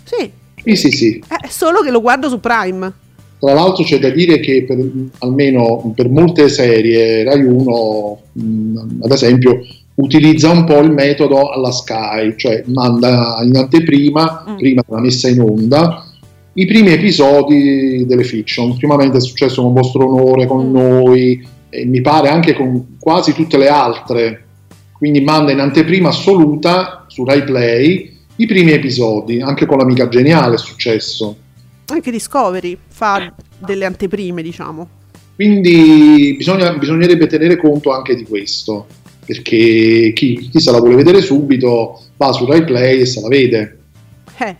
Sì. Sì, sì, sì. È eh, solo che lo guardo su Prime. Tra l'altro c'è da dire che per, almeno per molte serie Rai 1, mh, ad esempio, utilizza un po' il metodo alla Sky, cioè manda in anteprima, mm. prima della messa in onda, i primi episodi delle fiction. Ultimamente è successo con Vostro Onore, con mm. noi, e mi pare anche con quasi tutte le altre. Quindi manda in anteprima assoluta su Rai Play i primi episodi, anche con l'amica geniale è successo. Anche Discovery fa delle anteprime, diciamo. Quindi bisogna, bisognerebbe tenere conto anche di questo, perché chi, chi, se la vuole vedere subito va su Rai Play e se la vede. Eh.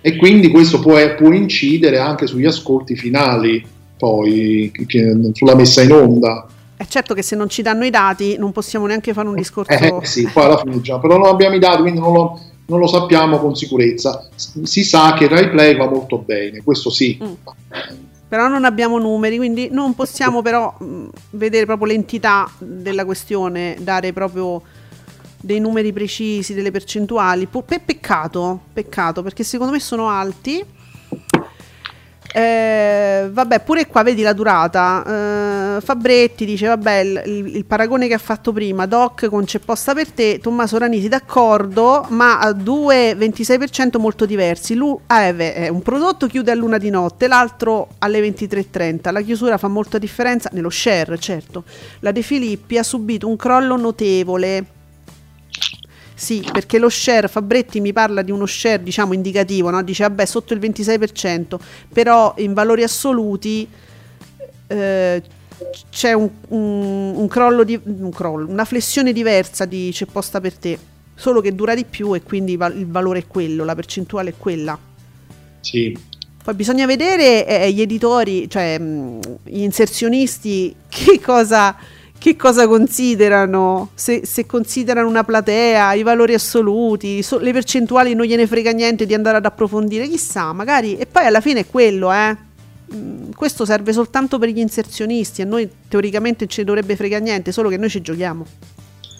E quindi questo può, può, incidere anche sugli ascolti finali, poi che, sulla messa in onda. È certo che se non ci danno i dati non possiamo neanche fare un discorso. Eh sì, poi alla fine già, però non abbiamo i dati, quindi non lo, non lo sappiamo con sicurezza. Si sa che Rai Play va molto bene, questo sì. Mm. Però non abbiamo numeri, quindi non possiamo però mm, vedere proprio l'entità della questione, dare proprio dei numeri precisi, delle percentuali. Pe- peccato, peccato, perché secondo me sono alti. Eh, vabbè, pure qua vedi la durata. Eh, Fabretti dice: Vabbè, il, il, paragone che ha fatto prima, Doc con c'è posta per te. Tommaso Ranisi, d'accordo, ma a due 26% molto diversi. Lui eh, un prodotto chiude a luna di notte, l'altro alle 23.30. La chiusura fa molta differenza nello share, certo. La De Filippi ha subito un crollo notevole sì, perché lo share, Fabretti mi parla di uno share diciamo indicativo, no? dice vabbè sotto il 26%, però in valori assoluti eh, c'è un, un, un, crollo di, un, crollo, una flessione diversa di c'è posta per te, solo che dura di più e quindi il valore è quello, la percentuale è quella. Sì. Poi bisogna vedere eh, gli editori, cioè mh, gli inserzionisti, che cosa che cosa considerano, se, se, considerano una platea, i valori assoluti, so, le percentuali non gliene frega niente di andare ad approfondire, chissà, magari, e poi alla fine è quello, eh. Mm, questo serve soltanto per gli inserzionisti, a noi teoricamente ci dovrebbe frega niente, solo che noi ci giochiamo.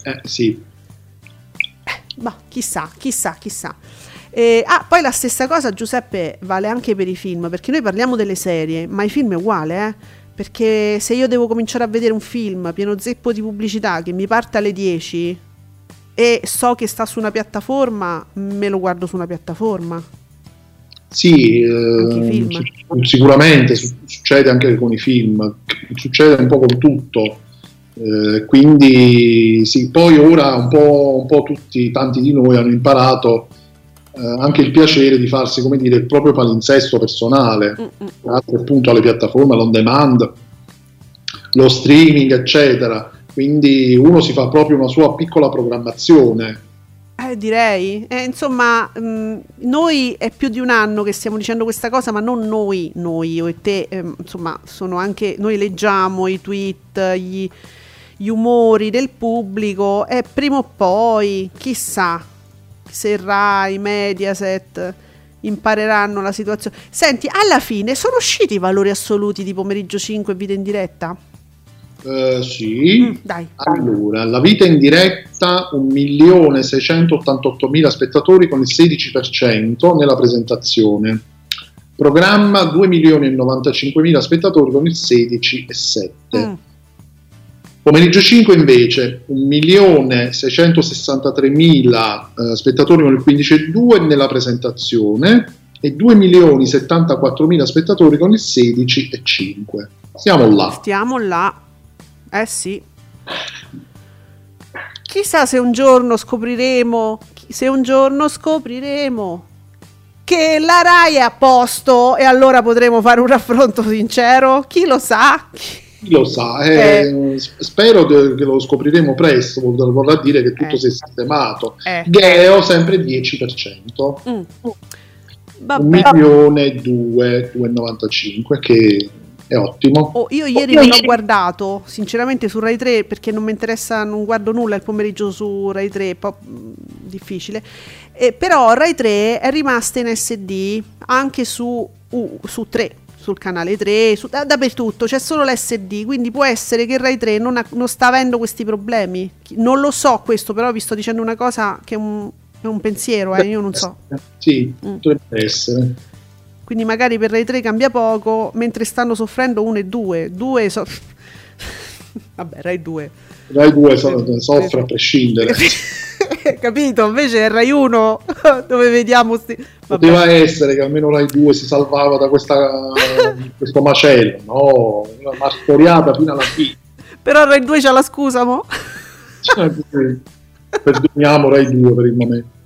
Eh sì. Eh, ma chissà, chissà, chissà. Eh, ah, poi la stessa cosa Giuseppe vale anche per i film, perché noi parliamo delle serie, ma i film è uguale, eh perché se io devo cominciare a vedere un film pieno zeppo di pubblicità che mi parte alle 10 e so che sta su una piattaforma, me lo guardo su una piattaforma. Sì, eh, sicuramente succede anche con i film, succede un po' con tutto. Eh, quindi sì, poi ora un po', un po' tutti, tanti di noi hanno imparato anche il piacere di farsi come dire il proprio palinsesto personale, mm-hmm. grazie appunto alle piattaforme, l'on demand, lo streaming, eccetera. Quindi uno si fa proprio una sua piccola programmazione. Eh, direi, eh, insomma, mh, mm, noi è più di un anno che stiamo dicendo questa cosa, ma non noi, noi, io e te, eh, insomma, sono anche, noi leggiamo i tweet, gli, gli umori del pubblico e prima o poi, chissà, se Rai, Mediaset impareranno la situazione. Senti, alla fine sono usciti i valori assoluti di pomeriggio 5 e vita in diretta? Uh, sì, mm, dai. allora la vita in diretta 1.688.000 spettatori con il 16% nella presentazione programma 2.095.000 spettatori con il 16,7%. Mm. Pomeriggio 5 invece 1.663.000 eh, spettatori con il 15,2 nella presentazione e 2.074.000 spettatori con il 16,5. Stiamo là. Stiamo là. Eh sì. Chissà se un giorno scopriremo, se un giorno scopriremo che la Rai è a posto e allora potremo fare un raffronto sincero. Chi lo sa? chi lo sa, eh, eh. spero che lo scopriremo presto, vorrà dire che tutto eh. si è sistemato. Eh. Geo sempre 10%, mm. un milione e 2,95 che è ottimo. Oh, io ieri non ho guardato, sinceramente su Rai 3 perché non mi interessa, non guardo nulla il pomeriggio su Rai 3, è un po' difficile. Eh, però Rai 3 è rimasta in SD anche su, uh, su 3 sul canale 3, su, da, dappertutto, c'è solo l'SD, quindi può essere che Rai 3 non, ha, non, sta avendo questi problemi. Non lo so questo, però vi sto dicendo una cosa che è un, è un pensiero, eh, io non so. Sì, mm. potrebbe essere. Quindi magari per Rai 3 cambia poco, mentre stanno soffrendo 1 e 2. 2 so... Vabbè, Rai 2. Rai 2 so, soffre a prescindere. Capito? Invece Rai 1 dove vediamo sti... Poteva essere che almeno Rai 2 si salvava da questa, questo macello, no? Una martoriata fino alla fine. Però Rai 2 c'ha la scusa, mo? Perdoniamo Rai 2 per il momento.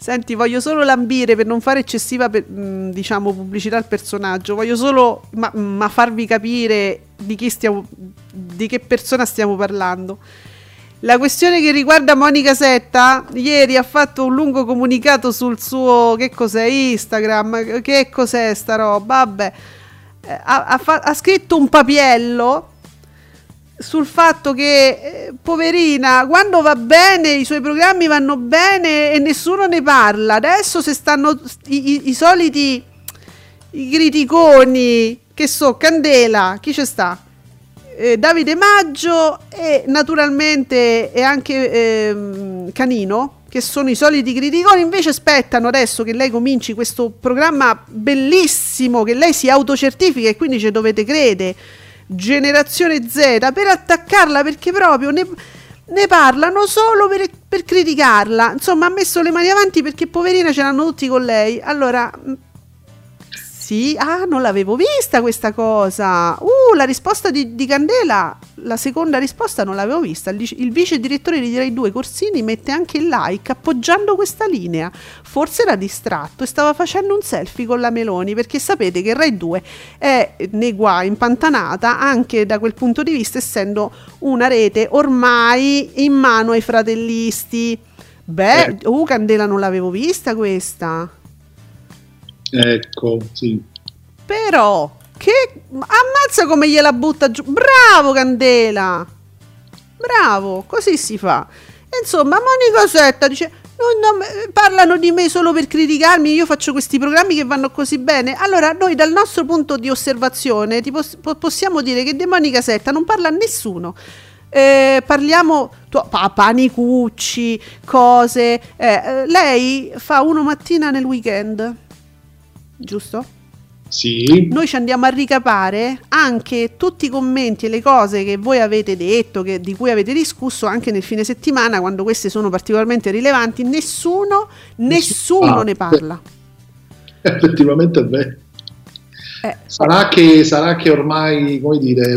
Senti, voglio solo lambire per non fare eccessiva diciamo, pubblicità al personaggio, voglio solo ma, ma farvi capire di, chi stiamo, di che persona stiamo parlando. La questione che riguarda Monica Setta, ieri ha fatto un lungo comunicato sul suo, che cos'è, Instagram, che cos'è sta roba, vabbè, eh, ha, ha, fa- ha scritto un papiello sul fatto che, eh, poverina, quando va bene, i suoi programmi vanno bene e nessuno ne parla. Adesso se stanno i, i, i soliti i criticoni, che so, Candela, chi c'è sta? Eh, Davide Maggio e naturalmente e anche eh, Canino che sono i soliti criticoni, invece aspettano adesso che lei cominci questo programma bellissimo, che lei si autocertifica e quindi ci dovete credere, generazione Z, per attaccarla perché proprio ne, ne parlano solo per, per criticarla. Insomma, ha messo le mani avanti perché poverina ce l'hanno tutti con lei. Allora, sì, ah, non l'avevo vista questa cosa. Uh, la risposta di, di Candela, la seconda risposta non l'avevo vista. Il, il vice direttore di Rai 2 Corsini mette anche il like appoggiando questa linea. Forse era distratto e stava facendo un selfie con la Meloni, perché sapete che Rai 2 è nei guai impantanata anche da quel punto di vista, essendo una rete ormai in mano ai fratellisti. Beh, eh. uh, Candela non l'avevo vista questa. Ecco, sì. Però, che ammazza come gliela butta giù. Bravo Candela! Bravo, così si fa. Insomma, Monica Setta dice: non, non, parlano di me solo per criticarmi. Io faccio questi programmi che vanno così bene. Allora, noi dal nostro punto di osservazione pos- possiamo dire che di Monica Setta non parla nessuno. Eh, parliamo tu, pa, panicucci, cose. Eh, eh, lei fa uno mattina nel weekend giusto? Sì. Noi ci andiamo a ricapare anche tutti i commenti e le cose che voi avete detto, che, di cui avete discusso anche nel fine settimana, quando queste sono particolarmente rilevanti. Nessuno, nessuno ah, ne parla. Effettivamente è vero. Eh. Sarà, che, sarà, che, ormai come dire,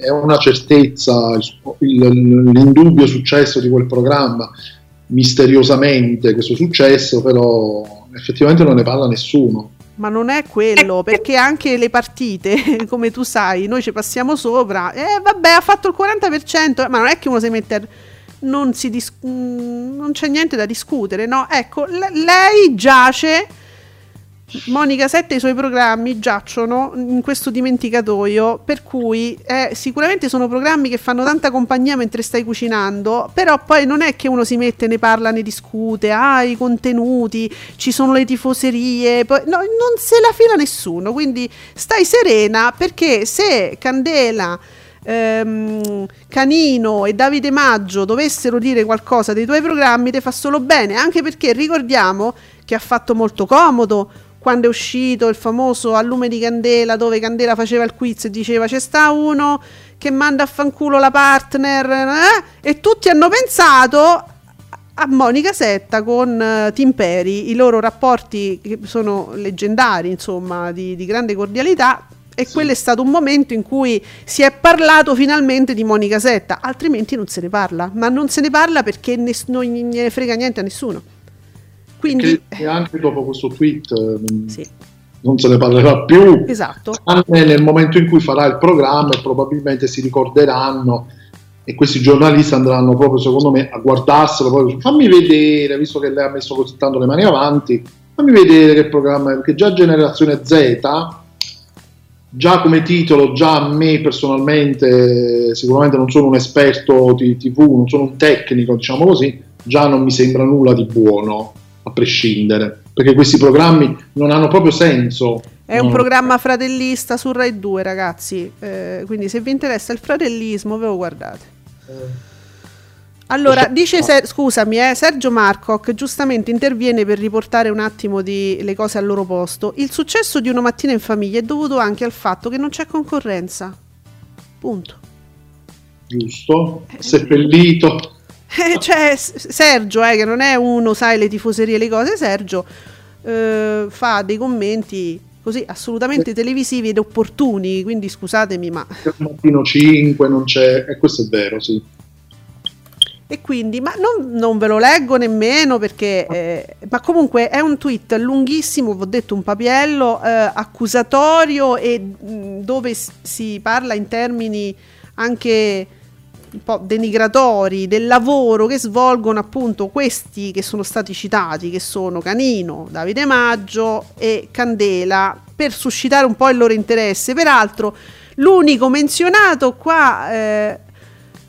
è una certezza l'indubbio successo di quel programma, misteriosamente questo successo, però effettivamente non ne parla nessuno. Ma non è quello, perché anche le partite, come tu sai, noi ci passiamo sopra. E eh, vabbè, ha fatto il 40%, ma non è che uno si mette... A, non, si dis- mm, non c'è niente da discutere, no? Ecco, l- lei giace Monica 7 i suoi programmi giacciono in questo dimenticatoio, per cui eh, sicuramente sono programmi che fanno tanta compagnia mentre stai cucinando, però poi non è che uno si mette, ne parla, ne discute, ah i contenuti, ci sono le tifoserie, poi, no, non se la fila nessuno, quindi stai serena perché se Candela... Ehm, Canino e Davide Maggio dovessero dire qualcosa dei tuoi programmi, ti fa solo bene, anche perché ricordiamo che ha fatto molto comodo quando è uscito il famoso a lume di candela dove Candela faceva il quiz e diceva c'è sta uno che manda a fanculo la partner eh? e tutti hanno pensato a Monica Setta con uh, Tim Perry, i loro rapporti che sono leggendari, insomma, di, di grande cordialità. E sì. quello è stato un momento in cui si è parlato finalmente di Monica Setta, altrimenti non se ne parla. Ma non se ne parla perché ness- non ne frega niente a nessuno. Quindi... E anche dopo questo tweet ehm, sì. non se ne parlerà più. Esatto. Anche nel momento in cui farà il programma e probabilmente si ricorderanno e questi giornalisti andranno proprio secondo me a guardarselo poi fammi vedere visto che lei ha messo così tanto le mani avanti fammi vedere che programma è perché già generazione Z già come titolo già a me personalmente sicuramente non sono un esperto di tv non sono un tecnico diciamo così già non mi sembra nulla di buono a prescindere, perché questi programmi non hanno proprio senso. È un programma fratellista su Rai 2, ragazzi, eh, quindi se vi interessa il fratellismo ve lo guardate. Eh. Allora, dice, Ser- scusami, eh, Sergio Marcoc giustamente interviene per riportare un attimo di, le cose al loro posto. Il successo di Una mattina in famiglia è dovuto anche al fatto che non c'è concorrenza. Punto. Giusto, eh, seppellito eh, cioè, Sergio, eh, che non è uno, sai, le tifoserie e le cose, Sergio eh, fa dei commenti così assolutamente televisivi ed opportuni, quindi scusatemi, ma... Mattino 5 non c'è, e questo è vero, sì. E quindi, ma non, non ve lo leggo nemmeno perché, eh, ma comunque è un tweet lunghissimo, vi ho detto un papiello, eh, accusatorio e mh, dove si parla in termini anche un po' denigratori del lavoro che svolgono appunto questi che sono stati citati, che sono Canino, Davide Maggio e Candela, per suscitare un po' il loro interesse. Peraltro, l'unico menzionato qua... Eh,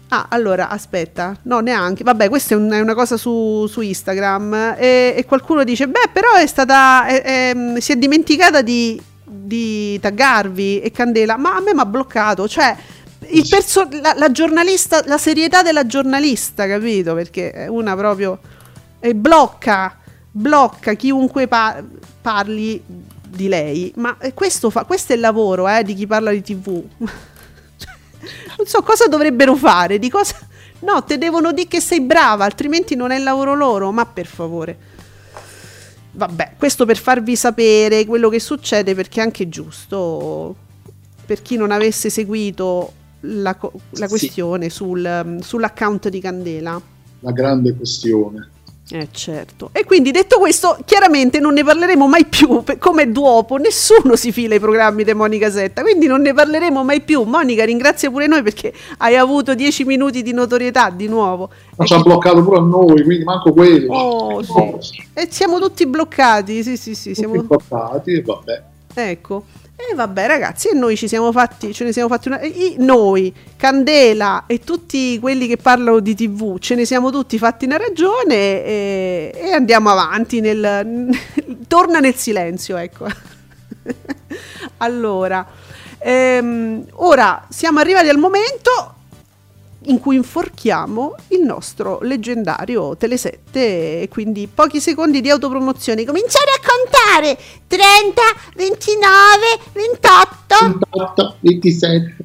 Ah, allora, aspetta, no, neanche. Vabbè, questa è, un, è una cosa su, su Instagram. E, e, qualcuno dice: Beh, però è stata. È, è, si è dimenticata di, di taggarvi e Candela. Ma a me mi ha bloccato. Cioè, perso- la, la giornalista, la serietà della giornalista, capito? Perché è una proprio e blocca, blocca chiunque pa- parli di lei. Ma questo, fa, questo è il lavoro eh, di chi parla di TV. non so cosa dovrebbero fare, di cosa... No, te devono dire che sei brava, altrimenti non è il lavoro loro, ma per favore. Vabbè, questo per farvi sapere quello che succede perché è anche giusto per chi non avesse seguito la, la questione sì. sul, sull'account di Candela. La grande questione. Eh certo. E quindi detto questo, chiaramente non ne parleremo mai più, come dopo nessuno si fila i programmi di Monica Setta, quindi non ne parleremo mai più. Monica, ringrazia pure noi perché hai avuto dieci minuti di notorietà di nuovo. Ma ci ha bloccato pure a noi, quindi manco quello. Oh, sì. E siamo tutti bloccati, sì sì sì. Tutti siamo bloccati e vabbè. Ecco. E vabbè ragazzi, e noi ci siamo fatti, ce ne siamo fatti una... I, noi, Candela e tutti quelli che parlano di tv, ce ne siamo tutti fatti una ragione e, e andiamo avanti, nel, torna nel silenzio, ecco. allora, ehm, ora siamo arrivati al momento in cui inforchiamo il nostro leggendario Telesette e quindi pochi secondi di autopromozione. Cominciare a contare 30, 29, 28, 28 27.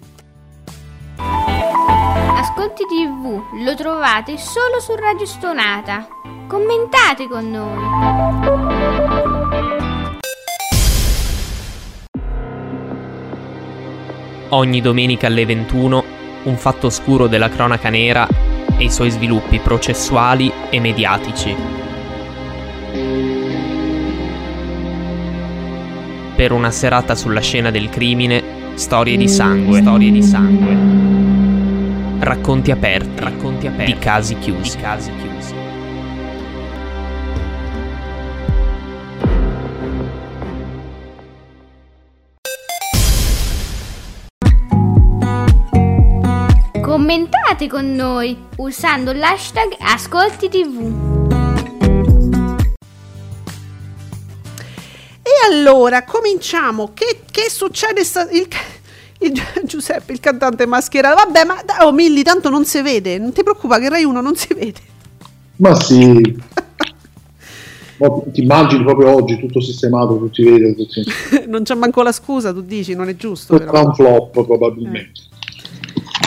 Ascolti TV lo trovate solo su Radio Stonata. Commentate con noi. Ogni domenica alle 21 un fatto oscuro della cronaca nera e i suoi sviluppi processuali e mediatici. Per una serata sulla scena del crimine, storie di sangue, storie di sangue. Racconti aperti, racconti aperti di casi chiusi, di casi chiusi. Commentate con noi usando l'hashtag Ascolti TV. E allora cominciamo. Che, che succede? Sta- il, il, Giuseppe, il cantante mascherato. Vabbè, ma oh, Milli, tanto non si vede. Non ti preoccupare che Rai 1 non si vede. Ma sì. Ma ti immagini proprio oggi tutto sistemato, tutti vedi, tutti... non c'è manco la scusa, tu dici, non è giusto. Sarà un flop probabilmente.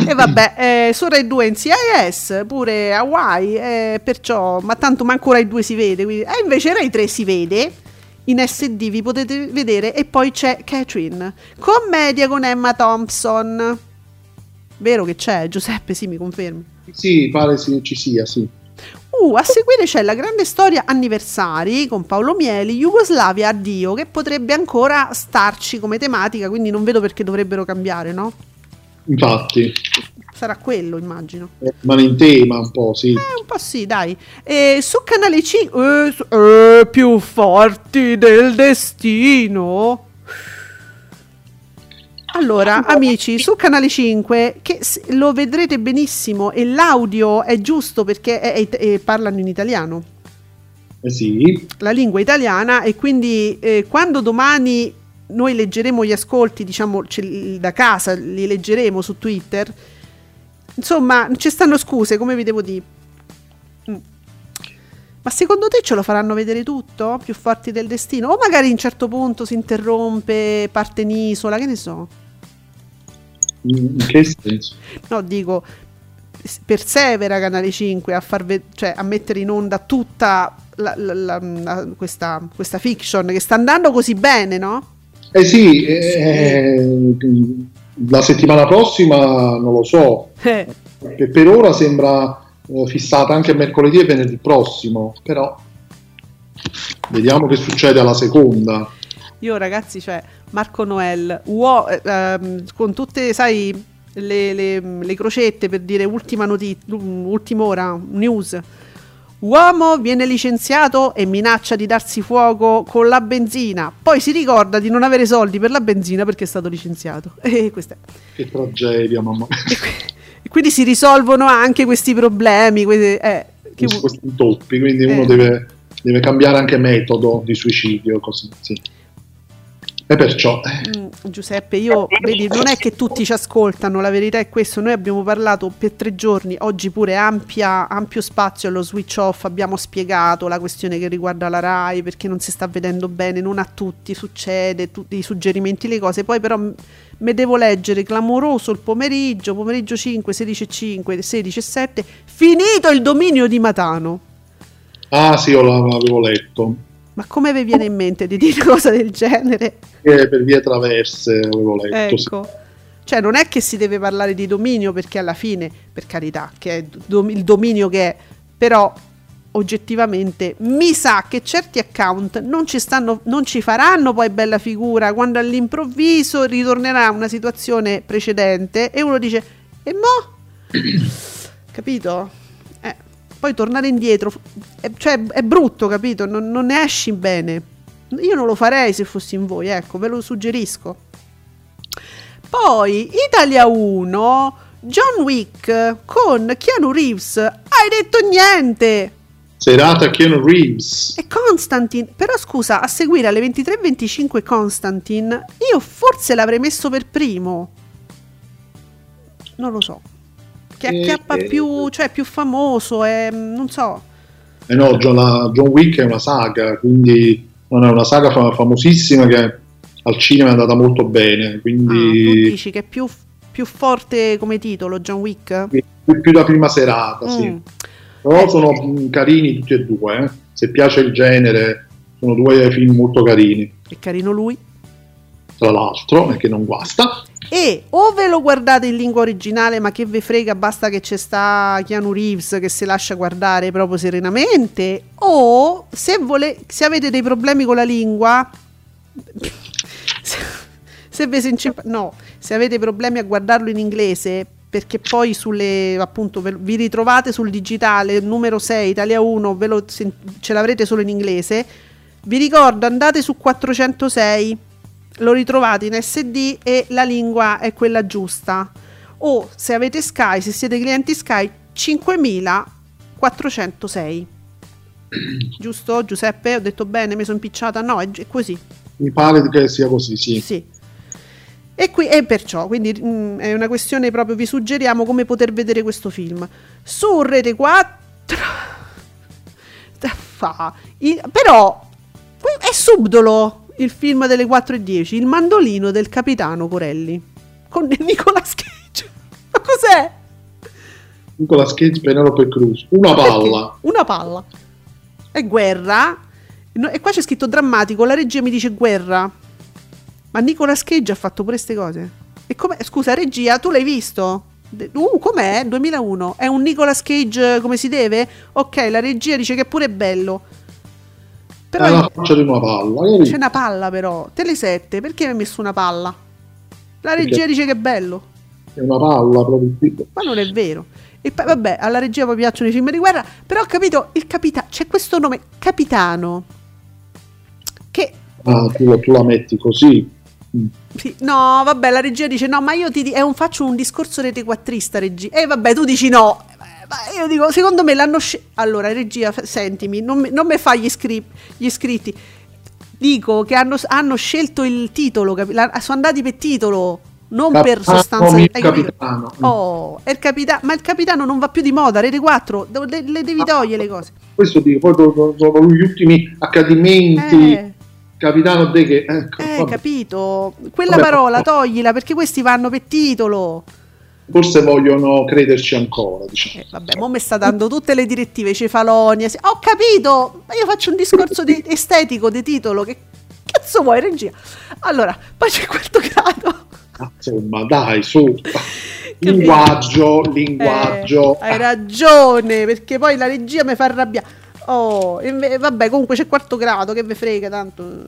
E vabbè, eh, su Rai 2 in CIS, pure Hawaii, eh, perciò, ma tanto manco Rai 2 si vede, quindi, e invece Rai 3 si vede, in SD vi potete vedere, e poi c'è Catherine, commedia con Emma Thompson. Vero che c'è, Giuseppe, sì, mi confermi? Sì, pare sì, ci sia, sì. Uh, a seguire c'è la grande storia anniversari con Paolo Mieli, Jugoslavia addio, che potrebbe ancora starci come tematica, quindi non vedo perché dovrebbero cambiare, no? Infatti. Sarà quello, immagino. Ma in tema un po', sì. Eh, un po' sì, dai. E su Canale 5... Eh, eh, più forti del destino. Allora, amici, su Canale 5, che lo vedrete benissimo e l'audio è giusto perché è, è, è, parlano in italiano. Eh sì. La lingua italiana e quindi eh, quando domani noi leggeremo gli ascolti, diciamo, da casa, li leggeremo su Twitter. Insomma, ci stanno scuse, come vi devo dire. Mm. Ma secondo te ce lo faranno vedere tutto? Più forti del destino? O magari a un certo punto si interrompe, parte in isola, che ne so? In che senso? No, dico, persevera Canale 5 a, far ve- cioè, a mettere in onda tutta la, la, la, questa, questa fiction che sta andando così bene, no? Eh sì, eh, la settimana prossima non lo so, eh. per ora sembra eh, fissata anche mercoledì e venerdì prossimo, però vediamo che succede alla seconda. Io ragazzi, cioè Marco Noel, uo, ehm, con tutte, sai, le, le, le, crocette per dire ultima notizia, ultima ora, news. Uomo viene licenziato e minaccia di darsi fuoco con la benzina. Poi si ricorda di non avere soldi per la benzina perché è stato licenziato. E questa Che tragedia, mamma. E, quindi si risolvono anche questi problemi. Questi, eh, che... questi intoppi, quindi eh. uno deve, deve, cambiare anche metodo di suicidio. Così, sì. E perciò. Mm. Giuseppe, io vedi, non è che tutti ci ascoltano, la verità è questo, noi abbiamo parlato per tre giorni, oggi pure ampia, ampio spazio allo switch off, abbiamo spiegato la questione che riguarda la RAI perché non si sta vedendo bene, non a tutti succede, tutti i suggerimenti, le cose, poi però me devo leggere clamoroso il pomeriggio, pomeriggio 5, 16 5, 16 7, finito il dominio di Matano. Ah sì, io l'avevo letto. Ma come vi viene in mente di dire cosa del genere? Eh, per vie traverse avevo letto. Ecco. Sì. Cioè non è che si deve parlare di dominio perché alla fine, per carità, che è dom- il dominio che è, però oggettivamente mi sa che certi account non ci, stanno, non ci faranno poi bella figura quando all'improvviso ritornerà una situazione precedente e uno dice e mo? capito? Poi tornare indietro è, cioè, è brutto capito non, non ne esci bene io non lo farei se fossi in voi ecco ve lo suggerisco poi Italia 1 John Wick con Keanu Reeves hai detto niente serata Keanu Reeves. E Constantine, però scusa, a seguire alle 23.25 Constantine, io forse l'avrei messo per primo. Non lo so. Che acchiappa eh, più, cioè più famoso, è, non so. Eh no, John, John, Wick è una saga, quindi non è una saga fam- famosissima che al cinema è andata molto bene. Quindi... Ah, tu dici che è più, più forte come titolo John Wick? Più, più da prima serata, mm. sì. Però sono carini tutti e due, eh. se piace il genere, sono due film molto carini. È carino lui. Tra l'altro, e che non guasta. E o ve lo guardate in lingua originale, ma che ve frega, basta che c'è sta Keanu Reeves che si lascia guardare proprio serenamente, o se, vole, se avete dei problemi con la lingua, se, se, ve no, se avete problemi a guardarlo in inglese, perché poi sulle appunto vi ritrovate sul digitale numero 6 Italia 1 ve lo, ce l'avrete solo in inglese vi ricordo andate su 406 lo ritrovate in SD e la lingua è quella giusta. O se avete Sky se siete clienti Sky 5406 giusto Giuseppe? Ho detto bene mi sono impicciata? No è, così. Mi pare che sia così sì, sì. E, qui, e perciò, quindi mh, mm, è una questione proprio, vi suggeriamo come poter vedere questo film. Su Rete 4... Fa, però è subdolo il film delle 4 e 10, Il mandolino del capitano Corelli, con Nicolas Cage. Ma cos'è? Nicolas Cage, Penelope Cruz. Una palla. Una palla. È guerra. E qua c'è scritto drammatico, la regia mi dice guerra. Ma Nicolas Cage ha fatto pure queste cose. E come, scusa, regia, tu l'hai visto? Uh, com'è? 2001. È un Nicolas Cage come si deve? Ok, la regia dice che è pure bello. Però è la faccia di una palla. C'è una palla però. Tele7, perché mi hai messo una palla? La regia perché dice che è bello. È una palla proprio. Ma non è vero. E poi, vabbè, alla regia poi piacciono i film di guerra. Però ho capito, il capitano. C'è questo nome, Capitano. Che. Ah, tu, tu la metti così. Sì, no, vabbè, la regia dice no, ma io ti di- un, faccio un discorso rete quattrista, regia. E vabbè, tu dici no. Ma io dico, secondo me l'hanno scelto. Allora, regia, sentimi, non mi, non mi fa gli, scri- gli iscritti. Dico che hanno, hanno scelto il titolo, capi- la- sono andati per titolo non capitano, per sostanza il capitano. Oh, il capita- ma il capitano non va più di moda, Rete 4, le, le devi togliere le cose. Questo dico, poi sono gli ultimi accadimenti eh capitano De che... Ecco, eh, capito. Quella vabbè, parola toglila perché questi vanno per titolo. Forse vogliono crederci ancora. Diciamo. Eh, vabbè, mo mi sta dando tutte le direttive, cefalonia. Ho capito, ma io faccio un discorso di estetico di titolo. Che cazzo vuoi, regia? Allora, poi c'è il quarto grado. Insomma, dai, su. linguaggio, linguaggio. Eh, hai ragione, perché poi la regia mi fa arrabbiare. Oh, vabbè, comunque c'è quarto grado, che ve frega tanto.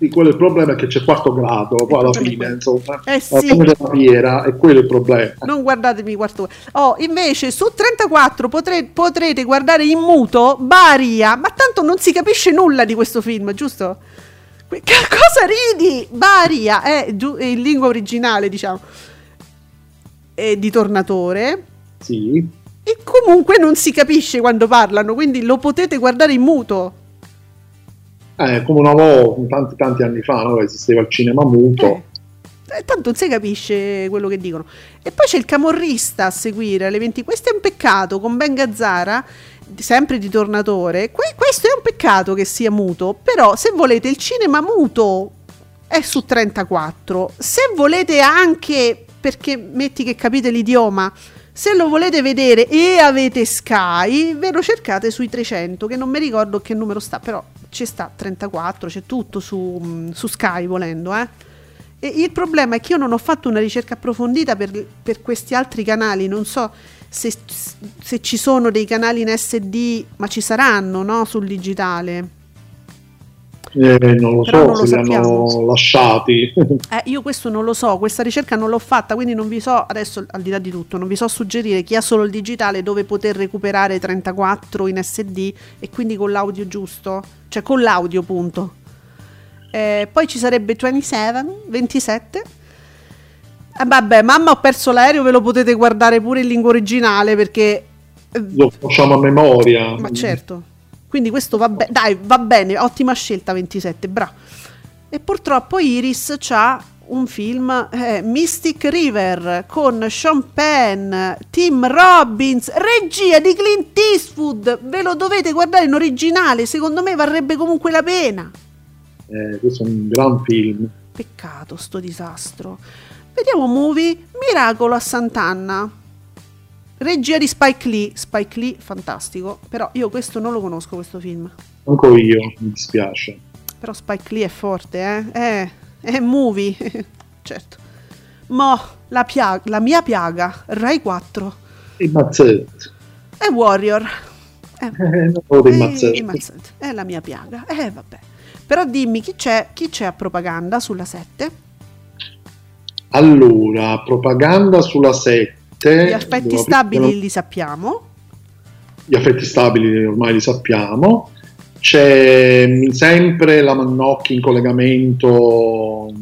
Sì, quello è il problema è che c'è quarto grado, poi alla fine, insomma, eh sì. la fiera, e quello è il problema. Non guardatemi quarto Oh, invece su 34 potre- potrete guardare in muto Baria, ma tanto non si capisce nulla di questo film, giusto? Che cosa ridi? Baria, è, giu- è in lingua originale, diciamo. È di Tornatore. Sì e comunque non si capisce quando parlano, quindi lo potete guardare in muto. Eh, come una volta, tanti tanti anni fa, no? esisteva il cinema muto. Eh. eh, tanto non si capisce quello che dicono. E poi c'è il camorrista a seguire alle 20. Questo è un peccato con Ben Gazzara, sempre di tornatore. Que- questo è un peccato che sia muto, però se volete il cinema muto è su 34. Se volete anche perché metti che capite l'idioma, se lo volete vedere e avete Sky, ve lo cercate sui 300, che non mi ricordo che numero sta, però ci sta 34, c'è tutto su, su Sky volendo, eh. E il problema è che io non ho fatto una ricerca approfondita per, per questi altri canali, non so se, se, ci sono dei canali in SD, ma ci saranno no? sul digitale. Eh, non lo Però so non se lo li hanno lasciati. Eh, io questo non lo so, questa ricerca non l'ho fatta, quindi non vi so, adesso al di là di tutto, non vi so suggerire chi ha solo il digitale dove poter recuperare 34 in SD e quindi con l'audio giusto, cioè con l'audio punto. Eh, poi ci sarebbe 27, 27. Eh, vabbè, mamma ho perso l'aereo, ve lo potete guardare pure in lingua originale perché... Eh, lo facciamo a memoria. Ma certo. Quindi questo va bene, dai, va bene, ottima scelta 27, bravo. E purtroppo Iris ha un film eh, Mystic River con Sean Penn, Tim Robbins, regia di Clint Eastwood. Ve lo dovete guardare in originale, secondo me varrebbe comunque la pena. Eh, questo è un gran film. Peccato, sto disastro. Vediamo movie Miracolo a Sant'Anna. Regia di Spike Lee. Spike Lee, fantastico. Però io questo non lo conosco, questo film. Anche io, mi dispiace. Però Spike Lee è forte, eh? È, è movie. certo. Mo, la, piaga, la mia piaga, Rai 4. E Mazzette. È Warrior. Eh, eh, no, è, è la mia piaga. Eh, vabbè. Però dimmi chi c'è, chi c'è a propaganda sulla 7? Allora, propaganda sulla 7. Gli affetti stabili aprire... li sappiamo. Gli affetti stabili ormai li sappiamo. C'è sempre la Mannocchi in collegamento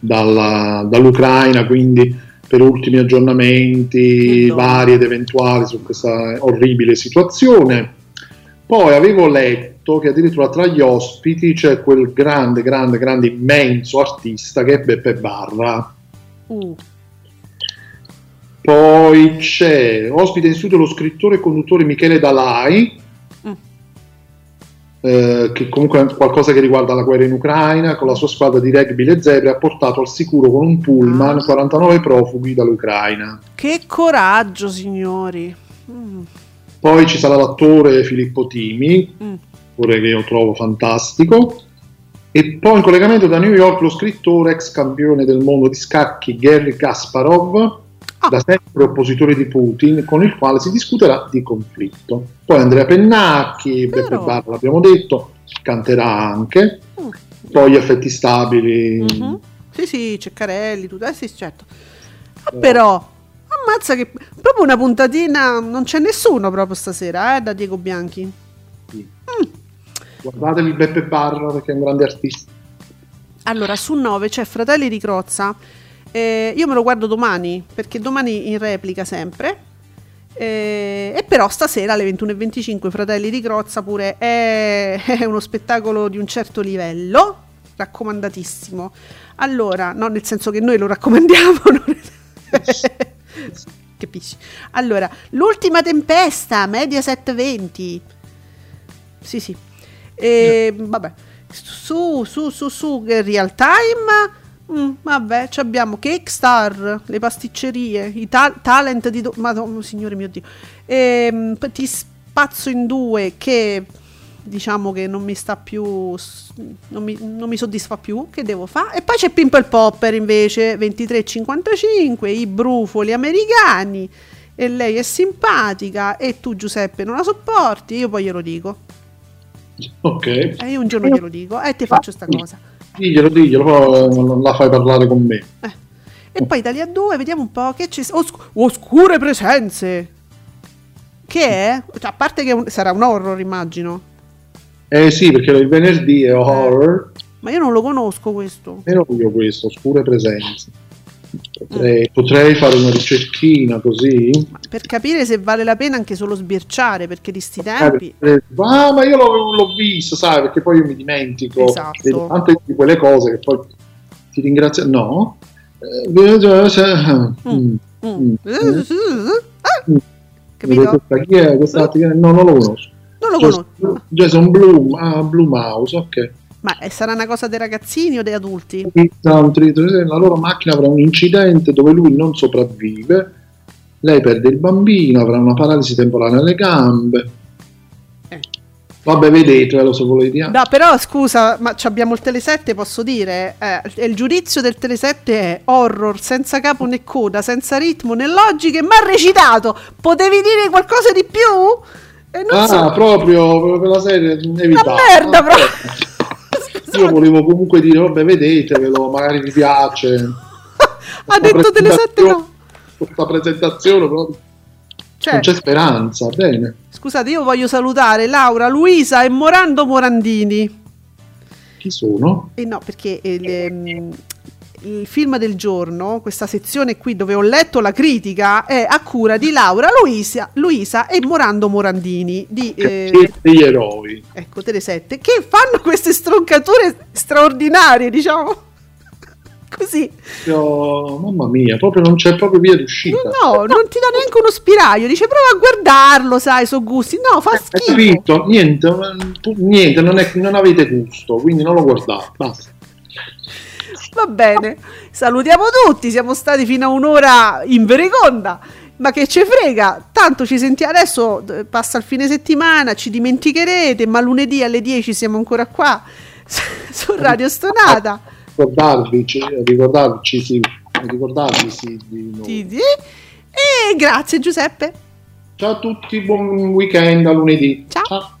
dalla, dall'Ucraina, quindi per ultimi aggiornamenti vari ed eventuali su questa orribile situazione. Poi avevo letto che addirittura tra gli ospiti c'è quel grande, grande, grande, immenso artista che è Beppe Barra. Uh. Poi c'è ospite in studio lo scrittore e conduttore Michele Dalai, mm. eh, che comunque è qualcosa che riguarda la guerra in Ucraina, con la sua squadra di rugby Le Zebre ha portato al sicuro con un pullman ah. 49 profughi dall'Ucraina. Che coraggio, signori! Mm. Poi ci sarà l'attore Filippo Timi, mm che io trovo fantastico. E poi in collegamento da New York lo scrittore, ex campione del mondo di scacchi Gary Kasparov. Da sempre oppositore di Putin, con il quale si discuterà di conflitto. Poi Andrea Pennacchi, Però... Beppe Barra l'abbiamo detto, canterà anche. Mm. Poi gli effetti stabili. Mm-hmm. Sì, sì, Ceccarelli, tutto. Eh sì, certo. Ah, però, ammazza che proprio una puntatina, non c'è nessuno proprio stasera, eh, da Diego Bianchi. Sì. Mm. Guardatevi Beppe Barra perché è un grande artista. Allora, su 9 c'è Fratelli di Crozza. Eh, io me lo guardo domani, perché domani in replica sempre. Eh, e però stasera alle 21.25 Fratelli di Crozza pure è, è, uno spettacolo di un certo livello, raccomandatissimo. Allora, no, nel senso che noi lo raccomandiamo. Capisci? Allora, l'ultima tempesta, Mediaset 20. Sì, sì. E vabbè, su, su, su, su real time. Mm, vabbè, abbiamo Cakestar, le pasticcerie, i ta- talent di... Do- Madonna, signore mio Dio. E, ehm, ti spazzo in due che diciamo che non mi sta più non mi, non mi soddisfa più che devo fare e poi c'è Pimple Popper invece 23,55 i brufoli americani e lei è simpatica e tu Giuseppe non la sopporti io poi glielo dico Ok. E io un giorno glielo dico e ti faccio sta cosa. Diglielo, diglielo, poi non la fai parlare con me. Eh. E poi Italia 2, vediamo un po' che ci Os- Oscure presenze. Che è? Cioè, a parte che un- sarà un horror, immagino. Eh sì, perché il venerdì è horror. Eh. Ma io non lo conosco questo. E non io questo, oscure presenze. Potrei, potrei, fare una ricerchina così per capire se vale la pena anche solo sbirciare perché di sti tempi ah ma io l'ho, l'ho visto sai perché poi io mi dimentico esatto. tante di quelle cose che poi ti ringrazio no Mm. Mm. Ah, capito? Questa, chi è? Questa, no, non lo conosco. Non lo conosco. Jason Bloom, ah, Blue Mouse, ok. Ma eh, sarà una cosa dei ragazzini o dei adulti? La loro macchina avrà un incidente dove lui non sopravvive, lei perde il bambino, avrà una paralisi temporale alle gambe. Eh. Vabbè, vedetelo se volete. No, però scusa, ma abbiamo il Telesette, posso dire? Eh, il giudizio del Telesette è horror, senza capo né coda, senza ritmo né logiche, ma recitato. Potevi dire qualcosa di più? E non ah, so. proprio per la serie Una evitata. merda, Ah, proprio. Io volevo comunque dire, vabbè, vedetevelo, magari vi piace. ha detto Telesette no. Questa presentazione proprio. Cioè, Non c'è speranza, bene. scusate, io voglio salutare Laura, Luisa e Morando Morandini. Chi sono? E no, perché il, ehm, il film del giorno, questa sezione qui dove ho letto la critica, è a cura di Laura, Luisa, Luisa e Morando Morandini di eh, degli eroi. ecco, Telesette, che fanno queste stroncature straordinarie, diciamo. Così. Io- mamma mia, proprio non c'è proprio via d'uscita. No, non ti dà neanche uno spiraglio, dice prova a guardarlo, sai, so gusti. No, fa Hai schifo. capito? Niente, niente non, è- non avete gusto, quindi non lo guardate. Basta. Va bene, salutiamo tutti, siamo stati fino a un'ora in vereconda, ma che ce frega, tanto ci sentiamo adesso, passa il fine settimana, ci dimenticherete, ma lunedì alle 10 siamo ancora qua su Radio Stonata. Ricordarvi, ricordarci, sì, ricordarvi sì, di noi. E grazie Giuseppe. Ciao a tutti, buon weekend a lunedì. Ciao.